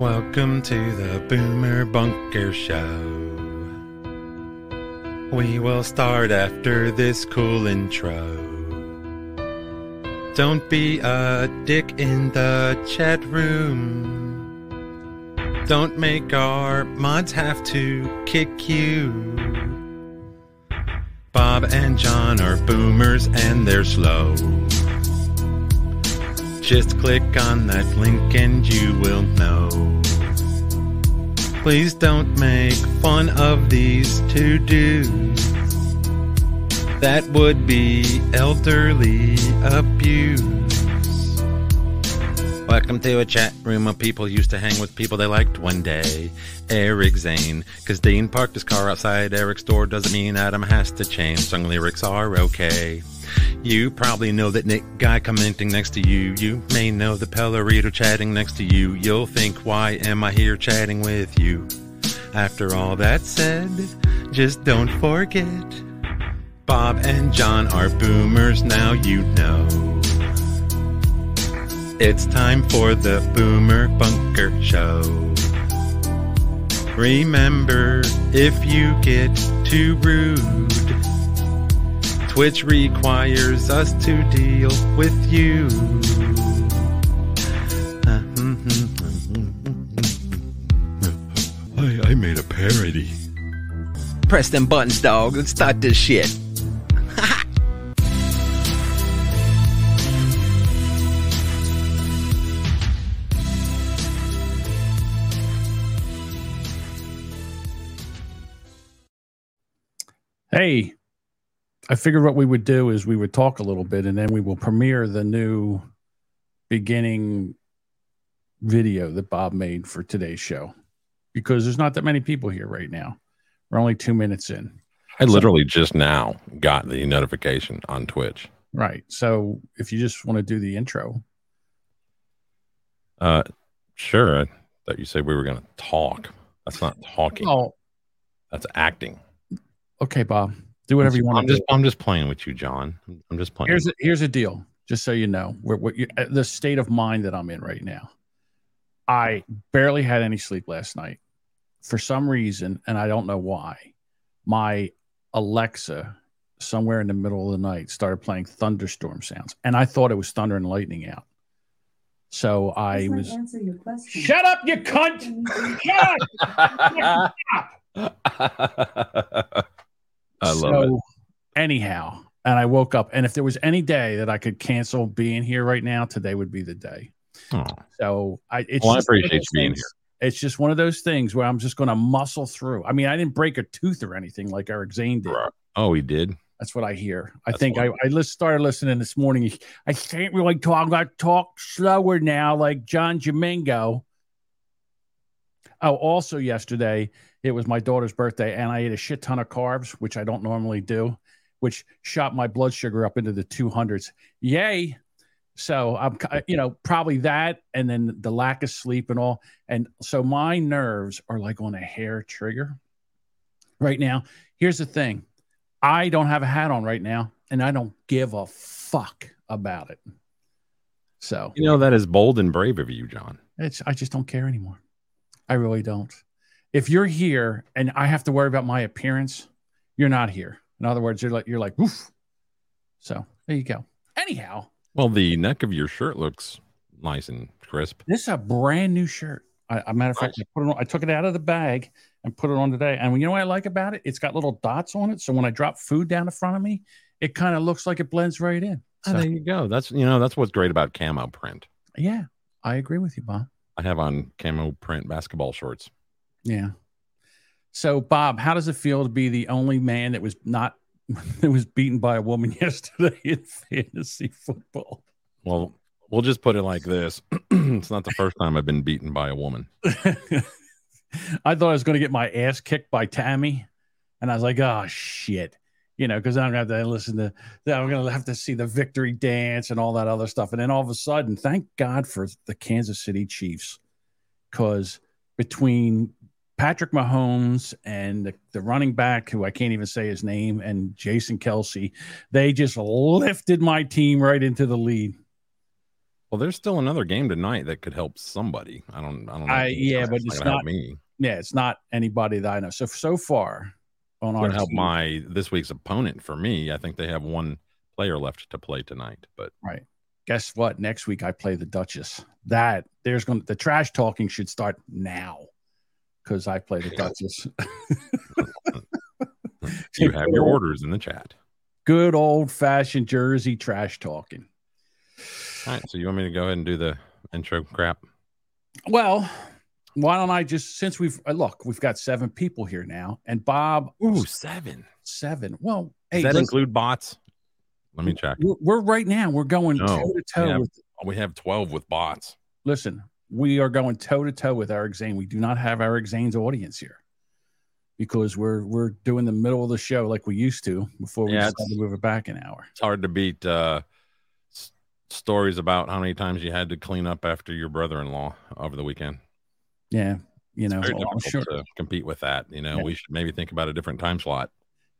Welcome to the Boomer Bunker Show. We will start after this cool intro. Don't be a dick in the chat room. Don't make our mods have to kick you. Bob and John are boomers and they're slow. Just click on that link and you will know. Please don't make fun of these two dudes. That would be elderly abuse. Welcome to a chat room of people used to hang with people they liked one day. Eric Zane. Cause Dean parked his car outside Eric's door doesn't mean Adam has to change. Song lyrics are okay. You probably know that Nick guy commenting next to you. You may know the Pellerito chatting next to you. You'll think, why am I here chatting with you? After all that said, just don't forget. Bob and John are boomers, now you know. It's time for the Boomer Bunker Show. Remember, if you get too rude, Twitch requires us to deal with you. I, I made a parody. Press them buttons, dog. Let's start this shit. Hey, I figured what we would do is we would talk a little bit and then we will premiere the new beginning video that Bob made for today's show because there's not that many people here right now. We're only two minutes in. I literally just now got the notification on Twitch. Right. So if you just want to do the intro, Uh, sure. I thought you said we were going to talk. That's not talking. oh, That's acting. Okay, Bob, do whatever you want I'm just, do. I'm just playing with you, John. I'm- I'm just playing. Here's a, here's a deal, just so you know, where, what you, uh, the state of mind that I'm in right now. I barely had any sleep last night. For some reason, and I don't know why, my Alexa, somewhere in the middle of the night, started playing thunderstorm sounds, and I thought it was thunder and lightning out. So I This was. answer your question. Shut up, you cunt! Shut up! I love so, it. Anyhow, and I woke up, and if there was any day that I could cancel being here right now, today would be the day. Oh, So I, it's Well, I just one of appreciate you being things- It's just one of those things where I'm just going to muscle through. I mean, I didn't break a tooth or anything like Eric Zane did. right. oh, he did. That's what I hear. I think I, I started listening this morning. I can't really talk. I talk slower now, like John Jamingo. Oh, also yesterday it was my daughter's birthday, and I ate a shit ton of carbs, which I don't normally do, which shot my blood sugar up into the two hundreds. Yay! So I'm, you know, probably that, and then the lack of sleep and all, and so my nerves are like on a hair trigger right now. Here's the thing. I don't have a hat on right now, and I don't give a fuck about it. So You know, that is bold and brave of you, John. it's I just don't care anymore. I really don't. If you're here and I have to worry about my appearance, you're not here. In other words, you're like you're like woof. So there you go. Anyhow, Well, the neck of your shirt looks nice and crisp. this is a brand new shirt. I, a matter of fact, I put it on, I took it out of the bag and put it on today. And you know what I like about it? It's got little dots on it. So when I drop food down in front of me, it kind of looks like it blends right in. Oh, there you go. That's you know that's what's great about camo print. yeah, I agree with you, Bob. I have on camo print basketball shorts. Yeah. So, Bob, how does it feel to be the only man that was not that was beaten by a woman yesterday in fantasy football? Well, we'll just put it like this: it's not the first time I've been beaten by a woman. I thought I was going to get my ass kicked by Tammy, and I was like, "Oh shit," you know, because I'm going to have to listen to. I'm going to have to see the victory dance and all that other stuff, and then all of a sudden, thank God for the Kansas City Chiefs, because between Patrick Mahomes and the, the running back, who I can't even say his name, and Jason Kelce, they just lifted my team right into the lead. Well, there's still another game tonight that could help somebody. I don't. I don't know. I- yeah, but It's it's gonna help not- me. Yeah, it's not anybody that I know. So so far on our help team- my this week's opponent. For me, I think they have one player left to play tonight. But right. Guess what? Next week I play the Duchess. That there's going to the trash talking should start now because I play the Duchess. you have your orders in the chat. Good old fashioned Jersey trash talking. All right. So you want me to go ahead and do the intro crap? Well, why don't I just since we've uh, look, we've got seven people here now, and Bob Ooh, seven. seven. Well, Does that include bots? Let me check. we're, we're right now. We're going No, toe to toe we have- with. We have twelve with bots. Listen, we are going toe to toe with Eric Zane. We do not have Eric Zane's audience here because we're we're doing the middle of the show like we used to before we Yeah, decided to move it back an hour. It's hard to beat uh, s- stories about how many times you had to clean up after your brother-in-law over the weekend. Yeah, you know, Very well, I'm sure. to compete with that. You know, Yeah. we should maybe think about a different time slot.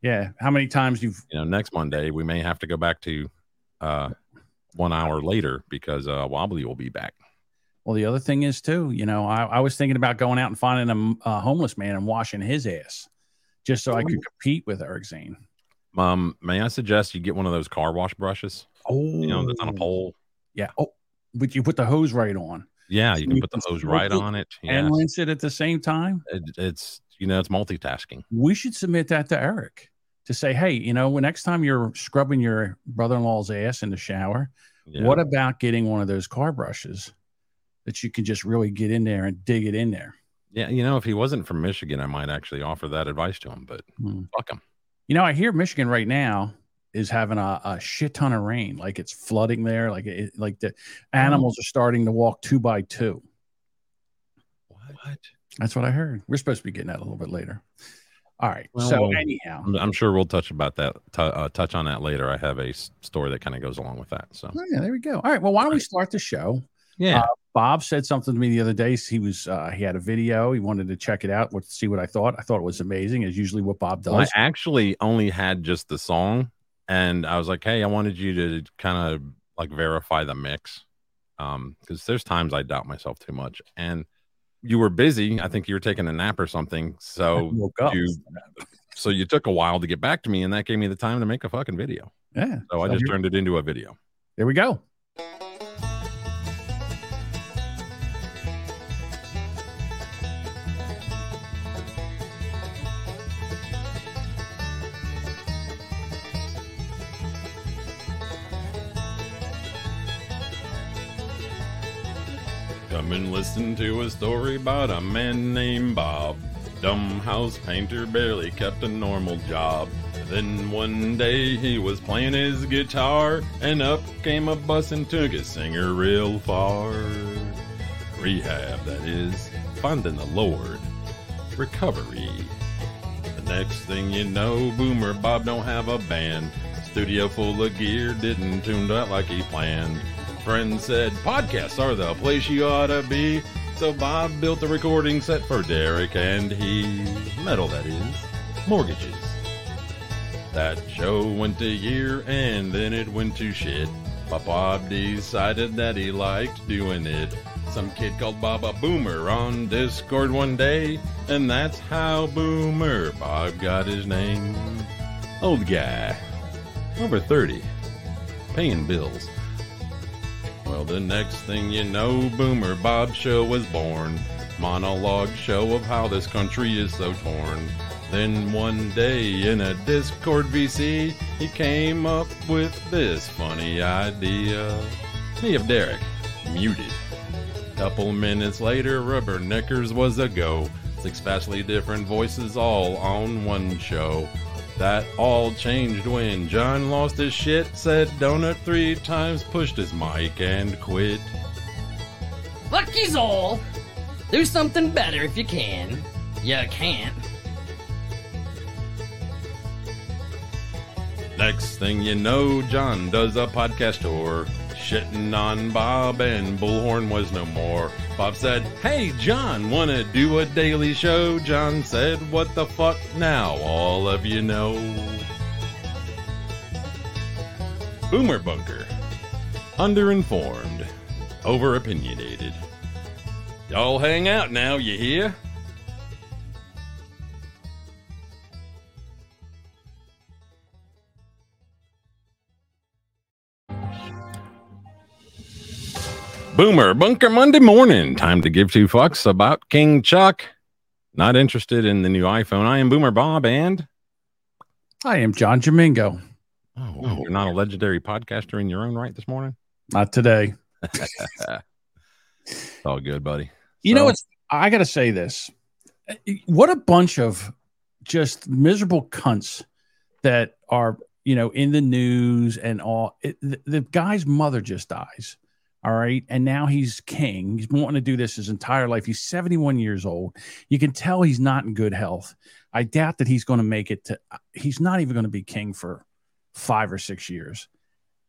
Yeah, how many times you've You know, next Monday we may have to go back to uh, one hour later because uh, Wobbly will be back. Well, the other thing is too, you know, I, I was thinking about going out and finding a, a homeless man and washing his ass, just so I could compete with Eric Zane. Um, may I suggest you get one of those car wash brushes? Oh, You know, that's on a pole. Yeah. Oh, but you put the hose right on Yeah, you So can you put the hose right on it. Yeah, and rinse it at the same time. it, it's you know it's multitasking. We should submit that to Eric to say, hey, you know, when next time you're scrubbing your brother-in-law's ass in the shower, Yeah. what about getting one of those car brushes that you can just really get in there and dig it in there? Yeah, you know, if he wasn't from Michigan, I might actually offer that advice to him. But Hmm. fuck him. You know, I hear Michigan right now is having a, a shit ton of rain. Like it's flooding there. Like it, like the animals are starting to walk two by two. What? That's what I heard. We're supposed to be getting that a little bit later. All right. Well, so well, anyhow, I'm, I'm sure we'll touch about that. T- uh, touch on that later. I have a story that kind of goes along with that. So oh, yeah, there we go. All right. Well, why don't we start the show? Yeah, Bob said something to me the other day. He was uh, he had a video. He wanted to check it out, what see what I thought. I thought it was amazing, as usually what Bob Well, I actually only had just the song, and I was like, hey, I wanted you to kind of like verify the mix, um, because there's times I doubt myself too much, and you were busy. I think you were taking a nap or something, so woke up. you so you took a while to get back to me, and that gave me the time to make a fucking video. yeah. So I just here- turned it into a video. There we go. Listen to a story about a man named Bob. Dumb house painter barely kept a normal job. Then one day he was playing his guitar, and up came a bus and took his singer real far. Rehab, that is, finding the Lord. Recovery. The next thing you know, Boomer Bob don't have a band. Studio full of gear, didn't tune out like he planned. Friends said podcasts are the place you ought to be. So Bob built a recording set for Derek and he. Metal, that is. Mortgages. That show went a year and then it went to shit. But Bob decided that he liked doing it. Some kid called Bob a boomer on Discord one day, and that's how Boomer Bob got his name. Old guy, over 30, paying bills. Well, the next thing you know, Boomer Bob Show was born. Monologue show of how this country is so torn. Then one day in a Discord VC, he came up with this funny idea. Me of Derek, muted. Couple minutes later, Rubberneckers was a go. Six vastly different voices all on one show. That all changed when John lost his shit, said donut three times, pushed his mic and quit. Lucky's all. Do something better if you can. You can't. Next thing you know, John does a podcast tour. Shitting on Bob and Bullhorn was no more. Bob said, Hey, John, wanna do a daily show? John said, What the fuck now? All of you know. Boomer Bunker. Underinformed. over opinionated. Y'all hang out now, you hear? Boomer Bunker Monday morning. Time to give two fucks about King Chuck. Not interested in the new iPhone. I am Boomer Bob and I am John Jamingo. oh, you're not a legendary podcaster in your own right this morning. Not today. It's all good, buddy. You know So- what's I gotta say this. What a bunch of just miserable cunts that are, you know, in the news and all. It, the, the guy's mother just dies. All right. And now he's king. He's wanting to do this his entire life. He's 71 years old. You can tell he's not in good health. I doubt that he's going to make it to, he's not even going to be king for five or six years.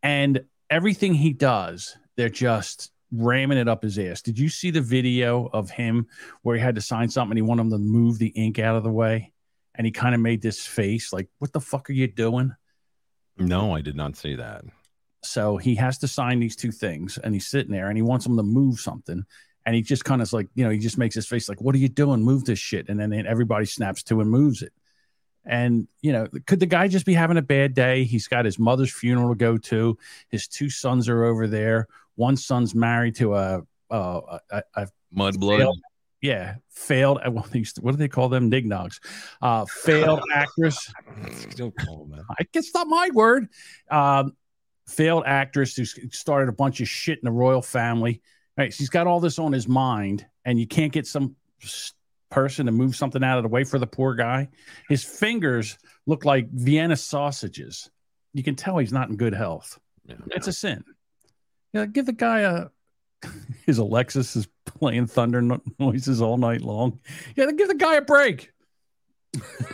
And everything he does, they're just ramming it up his ass. Did you see the video of him where he had to sign something and he wanted him to move the ink out of the way? And he kind of made this face like, What the fuck are you doing? No, I did not see that. So he has to sign these two things and he's sitting there and he wants them to move something. And he just kind of like, you know, he just makes his face like, What are you doing? Move this shit. And then everybody snaps to and moves it. And, you know, could the guy just be having a bad day? He's got his mother's funeral to go to. His two sons are over there. One son's married to a, a, a, a Mudblood. Failed. yeah, failed. What, they used to- what do they call them? Nignogs. Uh, failed actress. Don't call him that. I guess not my word. Um, failed actress who started a bunch of shit in the royal family. Right, she's got all this on his mind, and you can't get some person to move something out of the way for the poor guy. His fingers look like Vienna sausages. You can tell he's not in good health. Yeah. It's a sin. Yeah, give the guy a. His Alexa's is playing thunder noises all night long. Yeah, give the guy a break.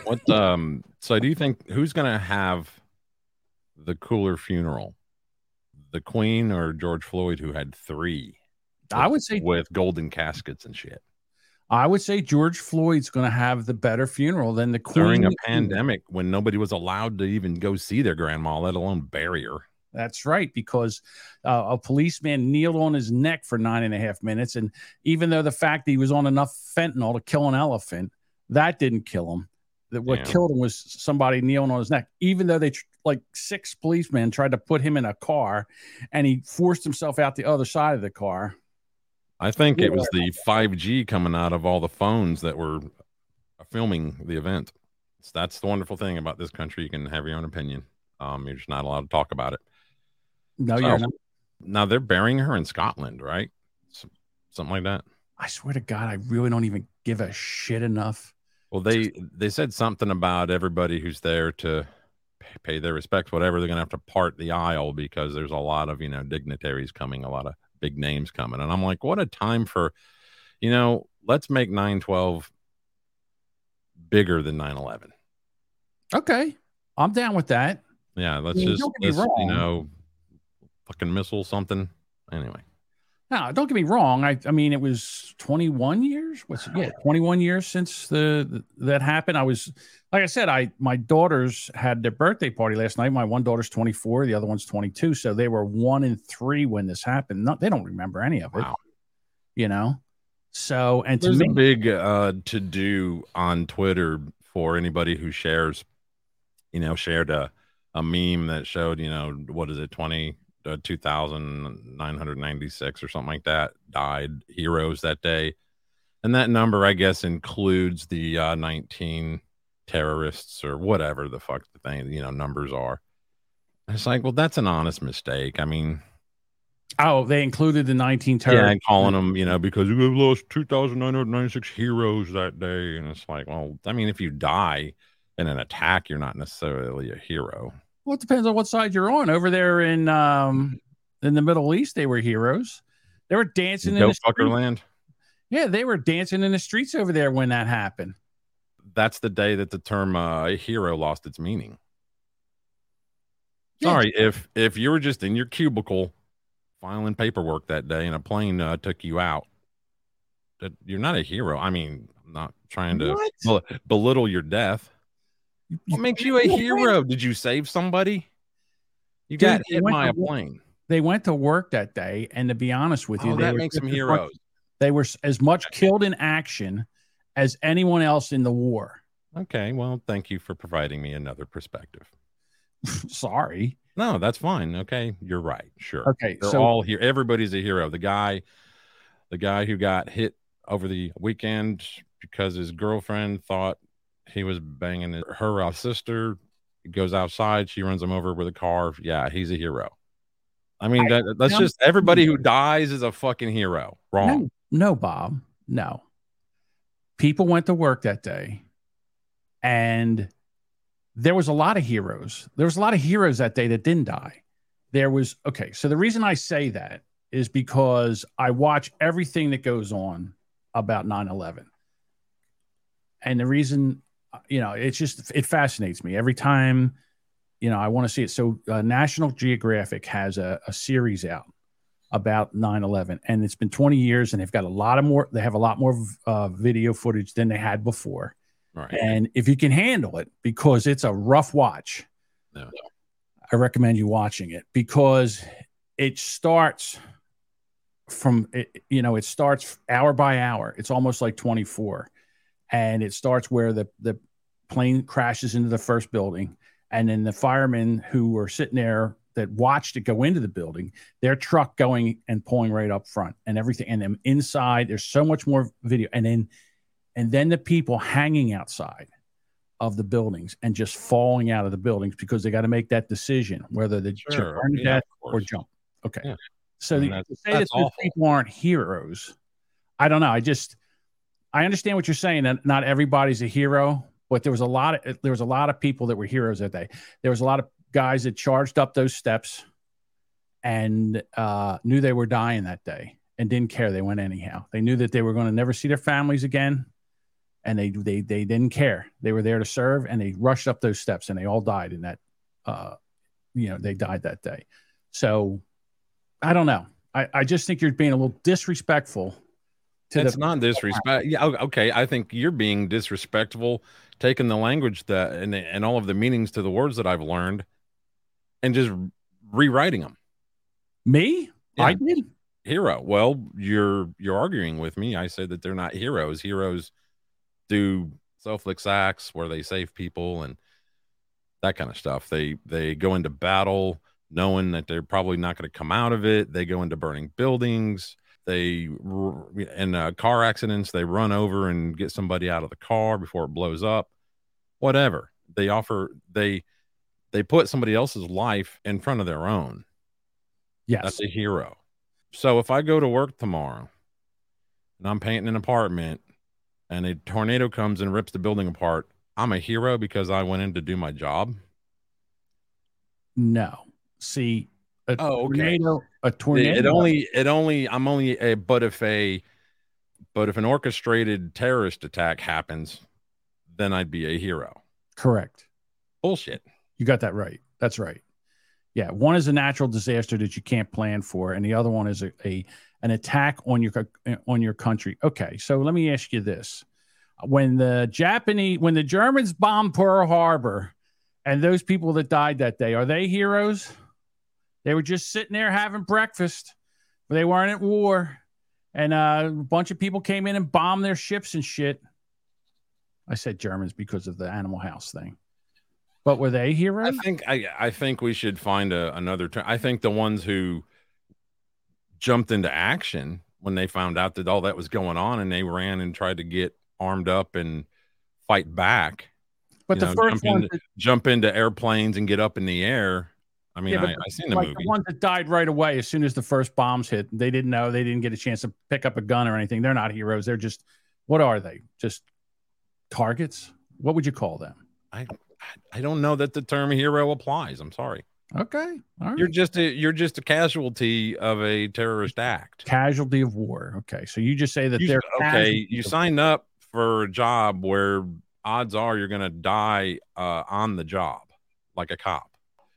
What um so do you think who's gonna have the cooler funeral? The Queen or George Floyd who had three I would say with golden caskets and shit. I would say George Floyd's going to have the better funeral than the Queen. During a pandemic when nobody was allowed to even go see their grandma, let alone bury her. That's right, because uh, a policeman kneeled on his neck for nine and a half minutes, and even though the fact that he was on enough fentanyl to kill an elephant, that didn't kill him. That what Yeah. killed him was somebody kneeling on his neck. Even though they tr- like six policemen tried to put him in a car, and he forced himself out the other side of the car. I think it was the 5G coming out of all the phones that were filming the event. So that's the wonderful thing about this country. You can have your own opinion. Um, you're just not allowed to talk about it. No, So- you're not. Now they're burying her in Scotland, right? S- Something like that. I swear to God, I really don't even give a shit enough. Well, they they said something about everybody who's there to p- pay their respects, whatever. They're gonna have to part the aisle because there's a lot of you know dignitaries coming, a lot of big names coming, and I'm like, what a time for, you know, let's make 912 bigger than 911. Okay, I'm down with that. Yeah, let's Yeah, just don't get me let's, you know, fucking missile something. Anyway, Now, don't get me wrong. I, I mean, it was 21 years. What's it? yeah, 21 years since the, the that happened. I was, like I said, I my daughters had their birthday party last night. My one daughter's 24, the other one's 22, so they were one and three when this happened. Not, they don't remember any of it. Wow. You know. So and to there's me, a big uh to do on Twitter for anybody who shares, you know, shared a a meme that showed, you know, what is it, 20 uh, 2,996 or something like that died heroes that day. And that number, I guess, includes the uh, 19 terrorists or whatever the fuck the thing, you know, numbers are. And It's like, well, that's an honest mistake. I mean, oh, they included the 19 yeah, terrorists. and calling them, you know, because we lost 2,996 heroes that day. And it's like, well, I mean, if you die in an attack, you're not necessarily a hero. Well, it depends on what side you're on. Over there in um in the Middle East, they were heroes. They were dancing in the fucker land. Yeah, they were dancing in the streets over there when that happened. That's the day that the term uh, hero lost its meaning. Yeah. Sorry, if if you were just in your cubicle filing paperwork that day and a plane uh, took you out, that you're not a hero. I mean, I'm not trying to bel- belittle your death. What makes you a hero? Did you save somebody? You Dude, got hit by a plane. they went to work that day, and to be honest with you, Oh, they that were makes them as much- heroes. They were as much killed in action as anyone else in the war. Okay, well, thank you for providing me another perspective. Sorry. No, that's fine. Okay, you're right. Sure. Okay, They're so all here. Everybody's a hero. The guy, the guy who got hit over the weekend because his girlfriend thought he was banging her uh, sister. Goes outside. She runs him over with a car. Yeah, he's a hero. I mean, that, that's just everybody who dies is a fucking hero. Wrong. no, no, Bob, no. People went to work that day, and there was a lot of heroes. There was a lot of heroes that day that didn't die. There was okay. So the reason I say that is because I watch everything that goes on about 9-11. and the reason you know it's just it fascinates me every time you know i want to see it so uh, national geographic has a, a series out about 9-11 and it's been 20 years and they've got a lot of more they have a lot more uh, video footage than they had before Right. and if you can handle it because it's a rough watch Yeah. i recommend you watching it because it starts from it, you know it starts hour by hour it's almost like 24 and it starts where the the plane crashes into the first building and then the firemen who were sitting there that watched it go into the building their truck going and pulling right up front and everything and then inside there's so much more video and then and then the people hanging outside of the buildings and just falling out of the buildings because they got to make that decision whether they Sure. burn to Yeah, death or jump okay Yeah. so the, to say that that's those awful. people aren't heroes i don't know i just i understand what you're saying that not everybody's a hero but there was a lot of there was a lot of people that were heroes that day. There was a lot of guys that charged up those steps and uh, knew they were dying that day and didn't care. They went anyhow. They knew that they were going to never see their families again and they they they didn't care. They were there to serve and they rushed up those steps and they all died in that uh you know they died that day. So i don't know. I i just think you're being a little disrespectful to it's the not disrespect. Yeah, okay. I think you're being disrespectful, taking the language that and and all of the meanings to the words that I've learned, and just rewriting them. me i did Hero. Well, you're you're arguing with me. I said that they're not heroes. Heroes do selfless acts where they save people and that kind of stuff. They they go into battle knowing that they're probably not going to come out of it. They go into burning buildings. They in uh, car accidents they run over and get somebody out of the car before it blows up. Whatever they offer, they they put somebody else's life in front of their own. yes That's a hero. So if I go to work tomorrow and I'm painting an apartment and a tornado comes and rips the building apart, I'm a hero because I went in to do my job. no see a Oh, okay. tornado a It, tornado it only it only I'm only a but if a but if an orchestrated terrorist attack happens, then I'd be a hero. correct Bullshit. You got that right. That's right. Yeah, one is a natural disaster that you can't plan for, and the other one is a, a an attack on your on your country. Okay, so let me ask you this: when the Japanese, when the Germans bombed Pearl Harbor, and those people that died that day, are they heroes? They were just sitting there having breakfast. But they weren't at war, and uh, a bunch of people came in and bombed their ships and shit. I said Germans because of the Animal House thing. But were they heroes? I think I I think we should find a, another term. I think the ones who jumped into action when they found out that all that was going on and they ran and tried to get armed up and fight back, But the know, first jump one, into, jump into airplanes and get up in the air. I mean, Yeah, I, I seen the like movie. the ones that died right away as soon as the first bombs hit, they didn't know, they didn't get a chance to pick up a gun or anything. They're not heroes. They're just, what are they? Just targets? What would you call them? I I don't know that the term hero applies. I'm sorry. Okay, all right. You're just a you're just a casualty of a terrorist act. casualty of war. Okay, so you just say that You- they're okay. You signed up for a job where odds are you're going to die uh, on the job, like a cop.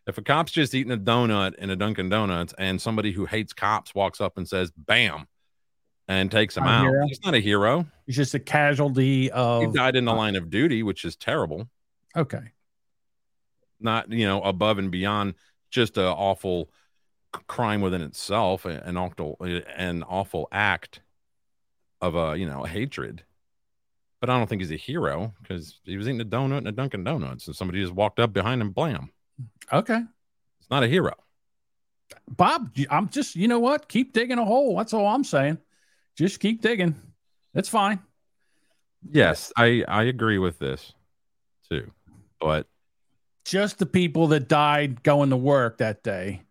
If a cop's just eating a donut in a Dunkin' Donuts and somebody who hates cops walks up and says "Bam," and takes him out, hero? he's not a hero. He's just a casualty of. He died in the uh, line of duty, which is terrible. Okay, Not you know above and beyond just a awful crime within itself, a- an awful, an awful act of a you know hatred. But I don't think he's a hero because he was eating a donut in a Dunkin' Donuts, and somebody just walked up behind him, blam. Okay. It's not a hero. Bob, I'm just, you know what? Keep digging a hole. That's all I'm saying. Just keep digging. It's fine. Yes, I I agree with this too, but Just the people that died going to work that day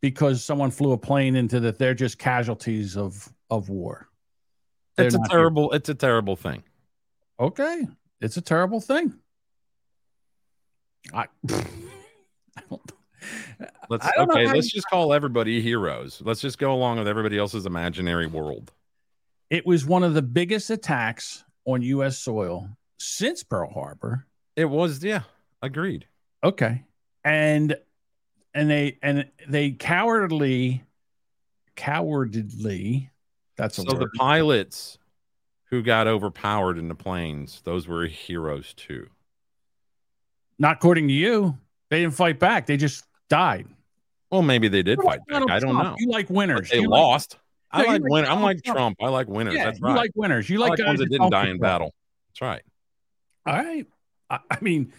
because someone flew a plane into that, they're just casualties of of war. They're it's a not here. terrible it's a terrible thing. Okay. It's a terrible thing. I don't, Let's don't okay, let's just call everybody heroes. Let's just go along with everybody else's imaginary world. it was one of the biggest attacks on U.S. soil since Pearl Harbor. It was yeah, agreed. Okay. And and they and they cowardly cowardly that's a So the pilots who got overpowered in the planes, those were heroes too. Not according to you. They didn't fight back. They just died. Well, maybe they did fight back. I don't Trump. know. You like But winners. they You like- lost. I No, you like like win. I'm like Trump. Trump. I like winners. yeah, That's you like winners. You like, like guys ones that didn't die in battle. That's right. All right. I, I mean,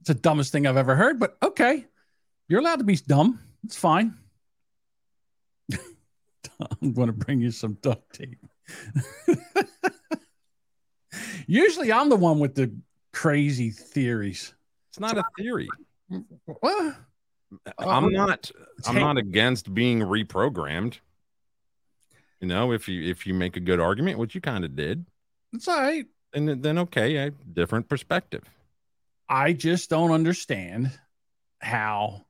it's the dumbest thing I've ever heard, but okay. You're allowed to be dumb. It's fine. I'm going to bring you some duct tape. Usually I'm the one with the crazy theories. It's not a theory. Well, uh, I'm uh, not. I'm not against being reprogrammed. You know, if you if you make a good argument, which you kind of did, it's all right. And then okay, a different perspective. I just don't understand how.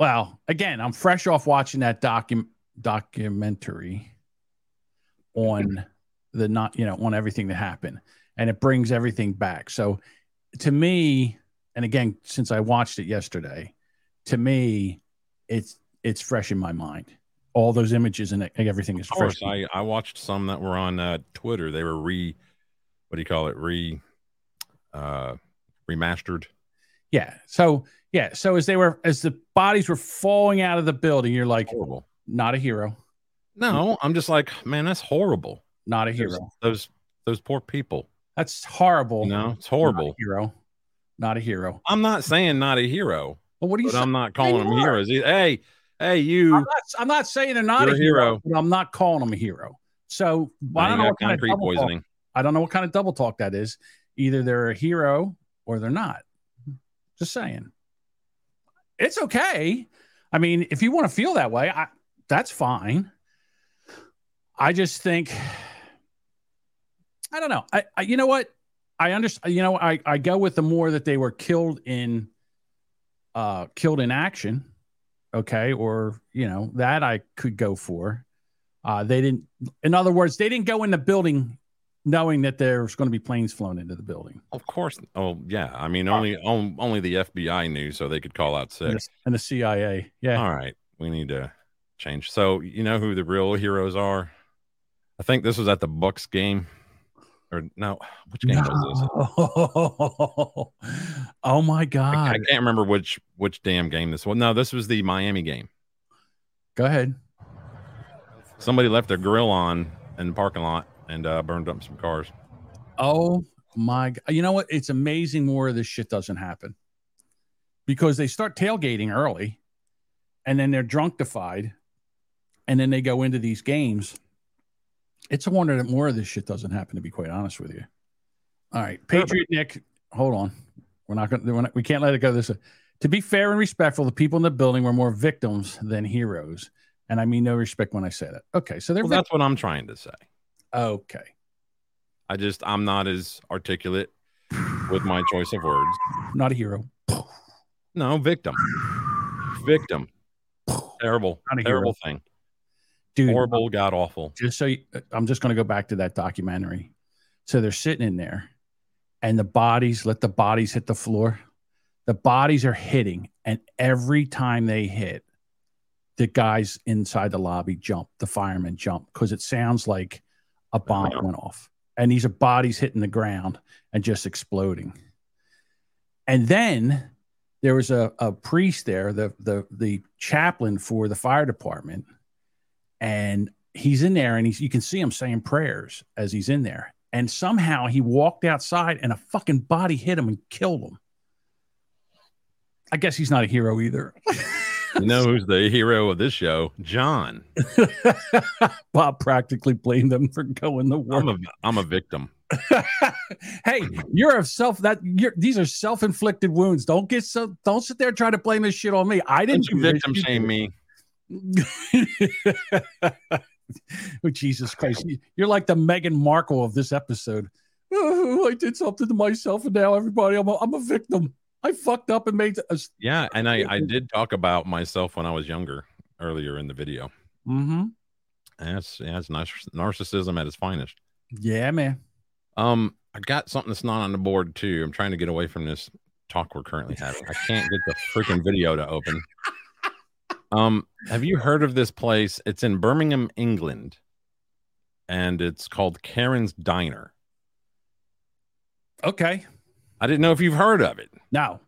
Well, again, I'm fresh off watching that docu- documentary on the not, you know, on everything that happened, and it brings everything back. So, to me, and again, since I watched it yesterday, to me, it's it's fresh in my mind. All those images and everything is Of fresh. course, I I watched some that were on uh, Twitter. They were re, what do you call it? Re, uh, remastered. yeah. So yeah. So as they were, as the bodies were falling out of the building, you're like, Horrible. not a hero, No, I'm just like, man, that's horrible. not a hero. Those those poor people. That's horrible. No, it's horrible. hero. Not a hero. I'm not saying not a hero, Well, what do you but say? I'm not calling them heroes. Hey, hey, you. I'm not, I'm not saying they're not a a hero, hero. but I'm not calling them a hero. So now I don't know what kind of concrete double talk. I don't know what kind of double talk that is. Either they're a hero or they're not. Just saying. It's okay. I mean, if you want to feel that way, I, that's fine. I just think I don't know. I, I you know what? I understand. You know, I I go with the more that they were killed in, uh, killed in action. Okay, or you know that I could go for. Uh, they didn't. In other words, they didn't go in the building knowing that there's going to be planes flown into the building Of course. Oh yeah. I mean, only on, only the FBI knew, so they could call out and the, and the CIA. Yeah, All right, we need to change. So you know who the real heroes are? I think this was at the Bucks game, or no, which game was this? oh my God! I can't remember which which damn game this was. No, this was the Miami game. Go ahead. Somebody left their grill on in the parking lot and uh, burned up some cars. Oh my! You know what? It's amazing more of this shit doesn't happen because they start tailgating early, and then they're drunktified, and then they go into these games. It's a wonder that more of this shit doesn't happen. To be quite honest with you. All right, Patriot Nick, hold on. We're not going. to We can't let it go this way. To be fair and respectful, the people in the building were more victims than heroes, and I mean no respect when I say that. Okay, so they're Well, that's what I'm trying to say. okay. I just I'm not as articulate with my choice of words. Not a hero. No, victim. Victim. Terrible. Not a Terrible thing. Dude, Horrible, god awful. just so you, uh, I'm just going to go back to that documentary. So they're sitting in there, and the bodies let the bodies hit the floor. The bodies are hitting, and every time they hit, the guys inside the lobby jump. The firemen jump because it sounds like a bomb went off, and these are bodies hitting the ground and just exploding. And then there was a, a priest there, the the the chaplain for the fire department, and he's in there, and he's you can see him saying prayers as he's in there, and somehow he walked outside, and a fucking body hit him and killed him. I guess he's not a hero either. You know who's the hero of this show? John. Bob practically blamed them for going to war. I'm a I'm a victim. hey, you're a self that you're these are self-inflicted wounds. Don't get so don't sit there trying to blame this shit on me. I didn't do victim shame me? Oh, Jesus Christ. You- You're like the Meghan Markle of this episode. Oh, I did something to myself and now everybody, I'm a, I'm a victim. I fucked up and made a. Yeah, and I I did talk about myself when I was younger earlier in the video. Mm-hmm. That's yeah, it's nar- narcissism at its finest. Yeah, man. Um, I got something that's not on the board too. I'm trying to get away from this talk we're currently having. I can't get the freaking video to open. Um, have you heard of this place? It's in Birmingham, England, and it's called Karen's Diner. Okay. I didn't know if you've heard of it. No.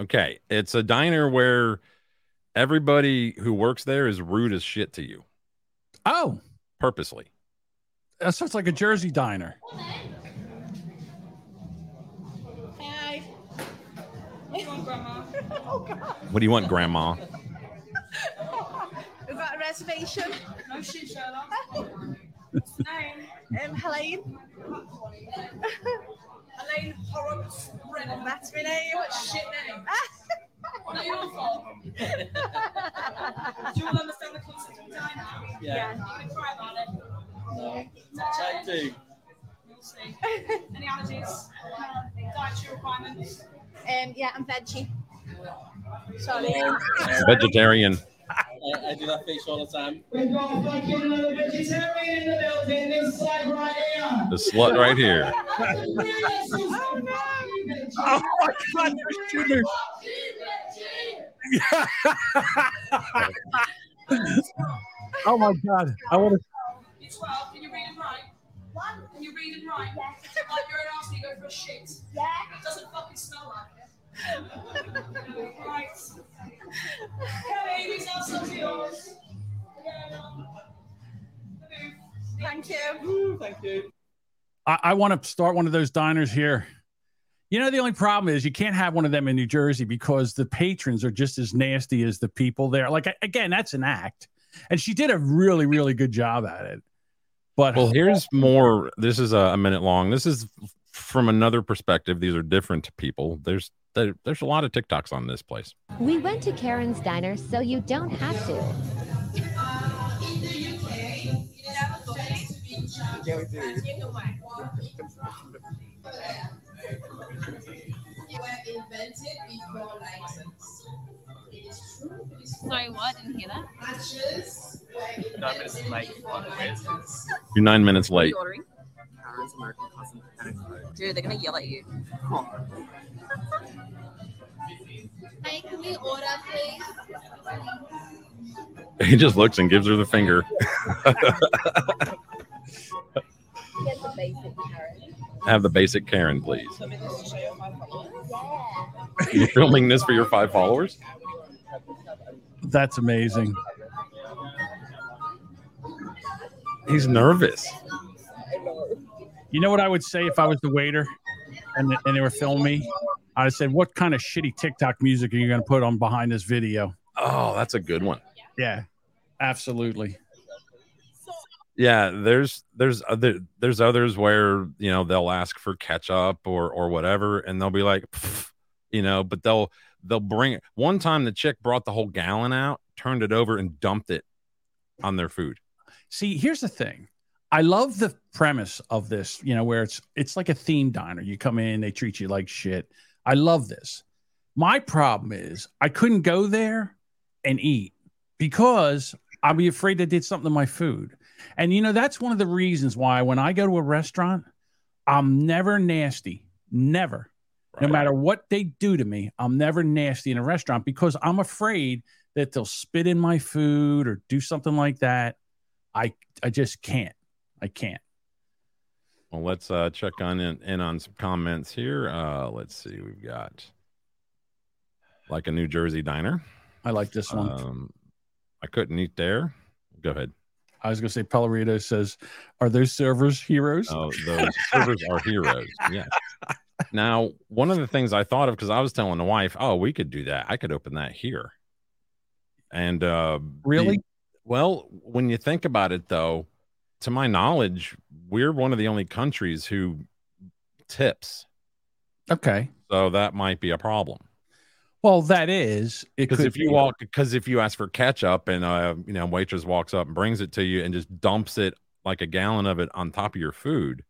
Okay, it's a diner where everybody who works there is rude as shit to you oh, purposely. that sounds like a Jersey diner. Hi. What do you want, Grandma? We've got a reservation. No shit, Sherlock. Name? Um, Helene. Elaine Horrocks Brennan. That's my name. What shit name? What are you on for? Do you all understand the concept of diner? yeah. You gonna cry about it? No. Try to. We'll see. Any allergies? Dietary requirements? Um, yeah, I'm veggie. Sorry. Vegetarian. I, I do that face all the time. We're going to fucking another vegetarian in the building. This side right here. The slut right here. oh no! Oh my God, they're shooting. oh my God. I want to. You're 12. Can you read and write? Can you read and write? Like you're an arse, you go for a shit. Yeah. It doesn't fucking smell like it. Right. Kelly, these answers are yours. Thank you. Thank you. I, I want to start one of those diners here. You know, the only problem is you can't have one of them in New Jersey because the patrons are just as nasty as the people there. Like, again, that's an act. And she did a really, really good job at it. But Well, here's more. This is a, a minute long. This is from another perspective. These are different people. There's there, there's a lot of TikToks on this place. We went to Karen's Diner so you don't have to. Sorry, what? Didn't hear that. You're nine minutes late. ordering? Dude, they're gonna yell at you. He just looks and gives her the finger. Get the basic carrot. Have the basic Karen, please. You're filming this for your five followers? that's amazing. He's nervous. You know what I would say if I was the waiter and, and they were filming me? I said, What kind of shitty TikTok music are you going to put on behind this video? Oh, that's a good one. Yeah, absolutely. Yeah, there's there's other there's others where you know they'll ask for ketchup or or whatever, and they'll be like, you know, but they'll they'll bring it. one time the chick brought the whole gallon out, turned it over, and dumped it on their food. See, here's the thing. I love the premise of this, you know, where it's it's like a theme diner. You come in, they treat you like shit. I love this. My problem is I couldn't go there and eat because I'd be afraid they did something to my food. And you know, that's one of the reasons why when I go to a restaurant, I'm never nasty. Never. No matter what they do to me, I'm never nasty in a restaurant because I'm afraid that they'll spit in my food or do something like that. I I just can't. I can't. Well, let's uh, check on in, in on some comments here. Uh, let's see, we've got like a New Jersey diner. I like this one. Um, I couldn't eat there. Go ahead. I was going to say, Pellerito says, "Are those servers heroes?" Oh, those servers are heroes. Yeah. Now, one of the things I thought of because I was telling the wife, "Oh, we could do that. I could open that here." And uh, Really? the- well, when you think about it, though, to my knowledge, we're one of the only countries who tips, Okay. so that might be a problem. Well, that is. Because if you be. walk, because if you ask for ketchup and uh, you know, waitress walks up and brings it to you and just dumps it like a gallon of it on top of your food,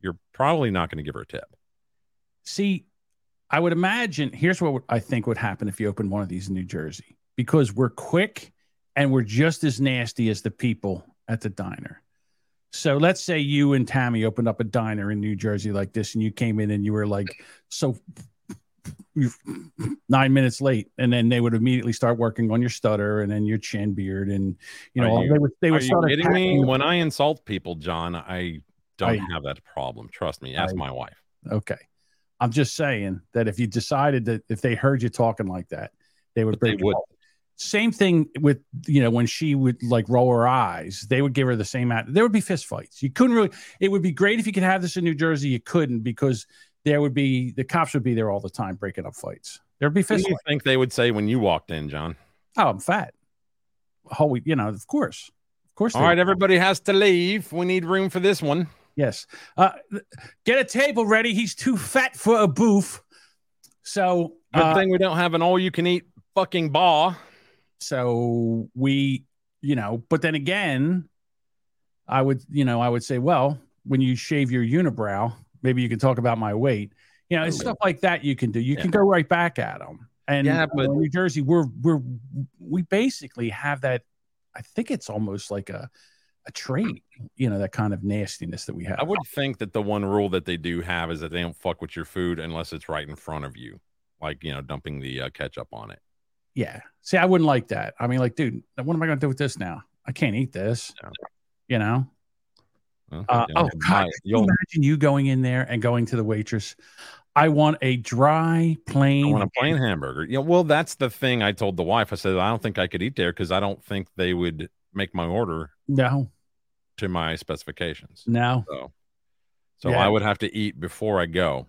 you're probably not going to give her a tip. See, I would imagine here's what I think would happen if you opened one of these in New Jersey because we're quick and we're just as nasty as the people at the diner. So let's say you and Tammy opened up a diner in New Jersey like this, and you came in and you were like, so nine minutes late, and then they would immediately start working on your stutter and then your chin beard, and you know you- they would they would start kidding me? When I insult people, John, I don't I- have that problem. Trust me. Ask I- my wife. Okay. I'm just saying that if you decided that if they heard you talking like that, they would But they bring would. Same thing with you know when she would like roll her eyes, they would give her the same out. There would be fist fights. You couldn't really. It would be great if you could have this in New Jersey. You couldn't because there would be the cops would be there all the time breaking up fights. There'd be What do fist you think they would say when you walked in, John? Oh, I'm fat. Holy, you know, of course, of course. All right, would. everybody has to leave. We need room for this one. Yes. Uh, get a table ready. He's too fat for a booth. So Good uh, thing we don't have an all-you-can-eat fucking bar. So we, you know, but then again, I would, you know, I would say, well, when you shave your unibrow, maybe you can talk about my weight. You know, it's stuff like that you can do. You can go right back at them. And Yeah, but- in New Jersey, we're we're we basically have that. I think it's almost like a a trait, you know, that kind of nastiness that we have. I would think that the one rule that they do have is that they don't fuck with your food unless it's right in front of you, like you know, dumping the uh, ketchup on it. Yeah. See, I wouldn't like that. I mean, like, dude, what am I going to do with this now? I can't eat this. You know. Well, Uh, oh God! Can you imagine you going in there and going to the waitress? I want a dry, plain. I want a plain hamburger. Yeah, well, that's the thing I told the wife. I said I don't think I could eat there because I don't think they would make my order No, to my specifications. no. So, so Yeah. I would have to eat before I go,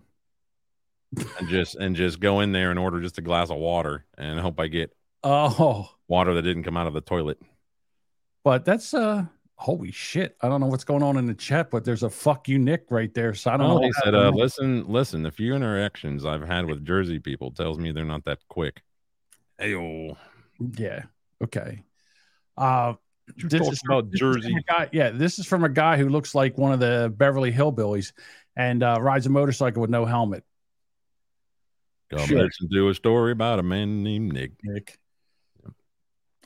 and just and just go in there and order just a glass of water and hope I get Oh, water that didn't come out of the toilet. but that's uh, holy shit! I don't know what's going on in the chat, but there's a fuck you, Nick, right there. So I don't Well, know. he said, uh, "Listen, listen. The few interactions I've had with Jersey people tells me they're not that quick." Hey, yeah. Okay. Uh, you this is from- about this is Jersey. a guy- yeah, this is from a guy who looks like one of the Beverly Hillbillies and uh, rides a motorcycle with no helmet. Come Sure. listen to a story about a man named Nick. Nick.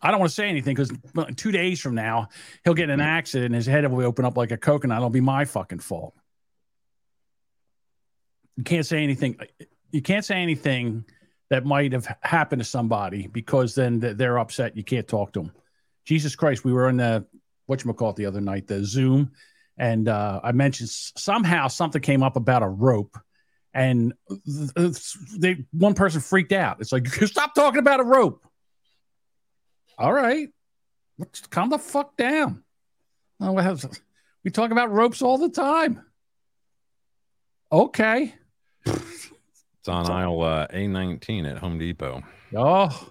I don't want to say anything because two days from now he'll get in an accident and his head will open up like a coconut. It'll be my fucking fault. You can't say anything. You can't say anything that might have happened to somebody because then they're upset. You can't talk to them. Jesus Christ, we were in the what you call it the other night, the Zoom, and uh, I mentioned somehow something came up about a rope, and th- th- they one person freaked out. It's like stop talking about a rope. All right, Let's calm the fuck down. Oh, we talk about ropes all the time. Okay. It's on aisle uh, A19 at Home Depot. Oh,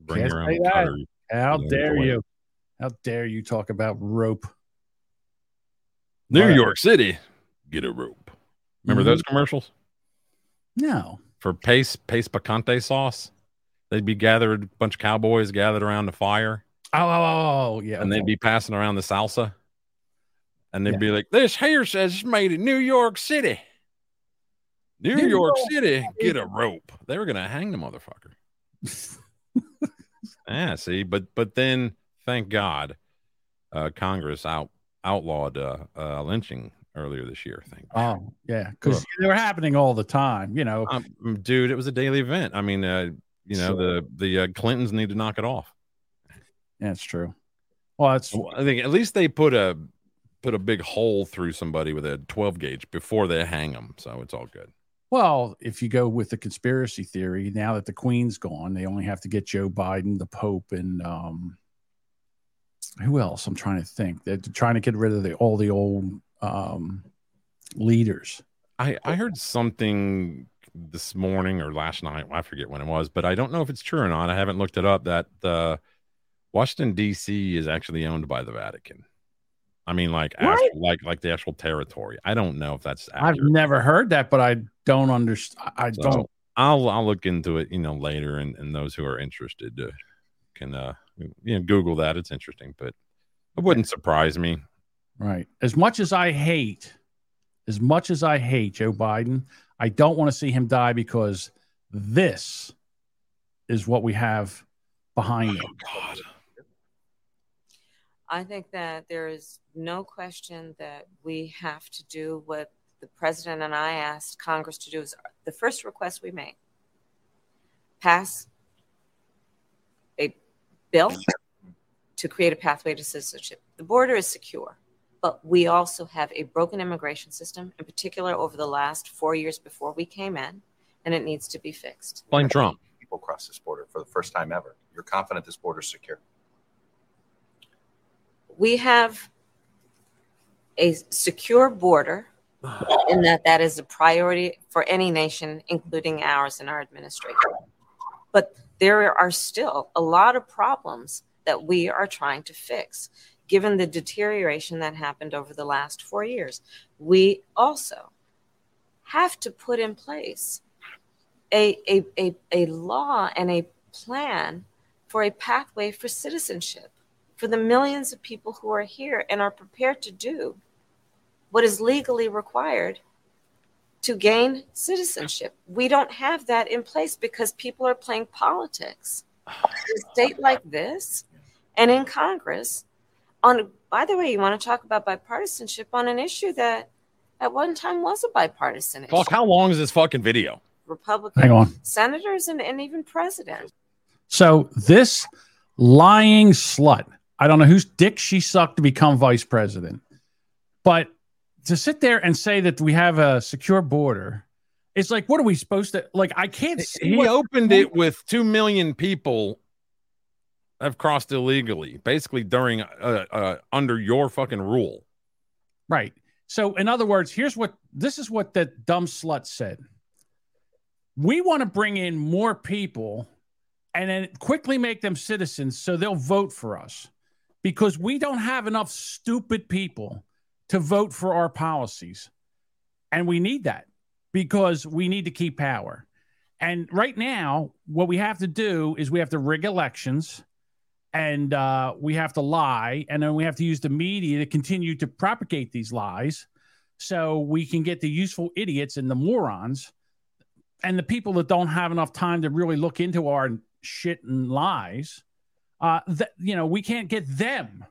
Bring your own how dare you? How dare you talk about rope? New right. York City, get a rope. Remember Mhm. those commercials No. for Pace Pace Picante sauce? They'd be gathered, a bunch of cowboys gathered around the fire, Oh, oh, oh, oh, yeah. and okay. they'd be passing around the salsa, and they'd Yeah. be like, "This here says it's made in New York City." New, New York York City, get a rope. They were gonna hang the motherfucker. yeah, see, but but then thank God, uh, Congress out outlawed uh, uh, lynching earlier this year. Thank Oh, yeah, because they were happening all the time. You know, um, dude, it was a daily event. I mean, uh, you know, Sure. the the uh, Clintons need to knock it off. that's true. Well, that's I think at least they put a put a big hole through somebody with a 12 gauge before they hang them, so it's all good. Well, if you go with the conspiracy theory, now that the Queen's gone, they only have to get Joe Biden, the Pope, and um, who else? I'm trying to think. They're trying to get rid of the all the old um, leaders. I, I heard something this morning or last night. I forget when it was, but I don't know if it's true or not. I haven't looked it up. That uh, Washington D.C. is actually owned by the Vatican. I mean, like, actual, like, like the actual territory. I don't know if that's I've never heard that, but I don't understand. I So, don't. I'll I'll look into it, you know, later, and, and those who are interested uh, can uh, you know Google that. It's interesting, but it wouldn't surprise me. Right. As much as I hate, as much as I hate Joe Biden, I don't want to see him die because this is what we have behind oh, him. God. I think that there is no question that we have to do what the president and I asked Congress to do is the first request we made. Pass a bill to create a pathway to citizenship. The border is secure, but we also have a broken immigration system, in particular over the last four years before we came in, and it needs to be fixed. Blame Trump. People cross this border for the first time ever. You're confident this border is secure. we have a secure border in that that is a priority for any nation including ours and our administration but there are still a lot of problems that we are trying to fix given the deterioration that happened over the last 4 years we also have to put in place a, a, a, a law and a plan for a pathway for citizenship for the millions of people who are here and are prepared to do what is legally required to gain citizenship. We don't have that in place because people are playing politics. In a state like this and in Congress, on by the way, you want to talk about bipartisanship on an issue that at one time was a bipartisan issue. Fuck, how long is this fucking video? Republican Hang on. senators and, and even president. So this lying slut, I don't know whose dick she sucked to become vice president, but to sit there and say that we have a secure border, it's like, what are we supposed to like? I can't. See He what- opened it with two million people have crossed illegally, basically during uh, uh under your fucking rule. Right. So, in other words, here's what this is what that dumb slut said. We want to bring in more people and then quickly make them citizens so they'll vote for us because we don't have enough stupid people to vote for our policies. And we need that because we need to keep power. And right now, what we have to do is we have to rig elections and uh, we have to lie, and then we have to use the media to continue to propagate these lies, so we can get the useful idiots and the morons, and the people that don't have enough time to really look into our shit and lies. Uh, that you know, we can't get them.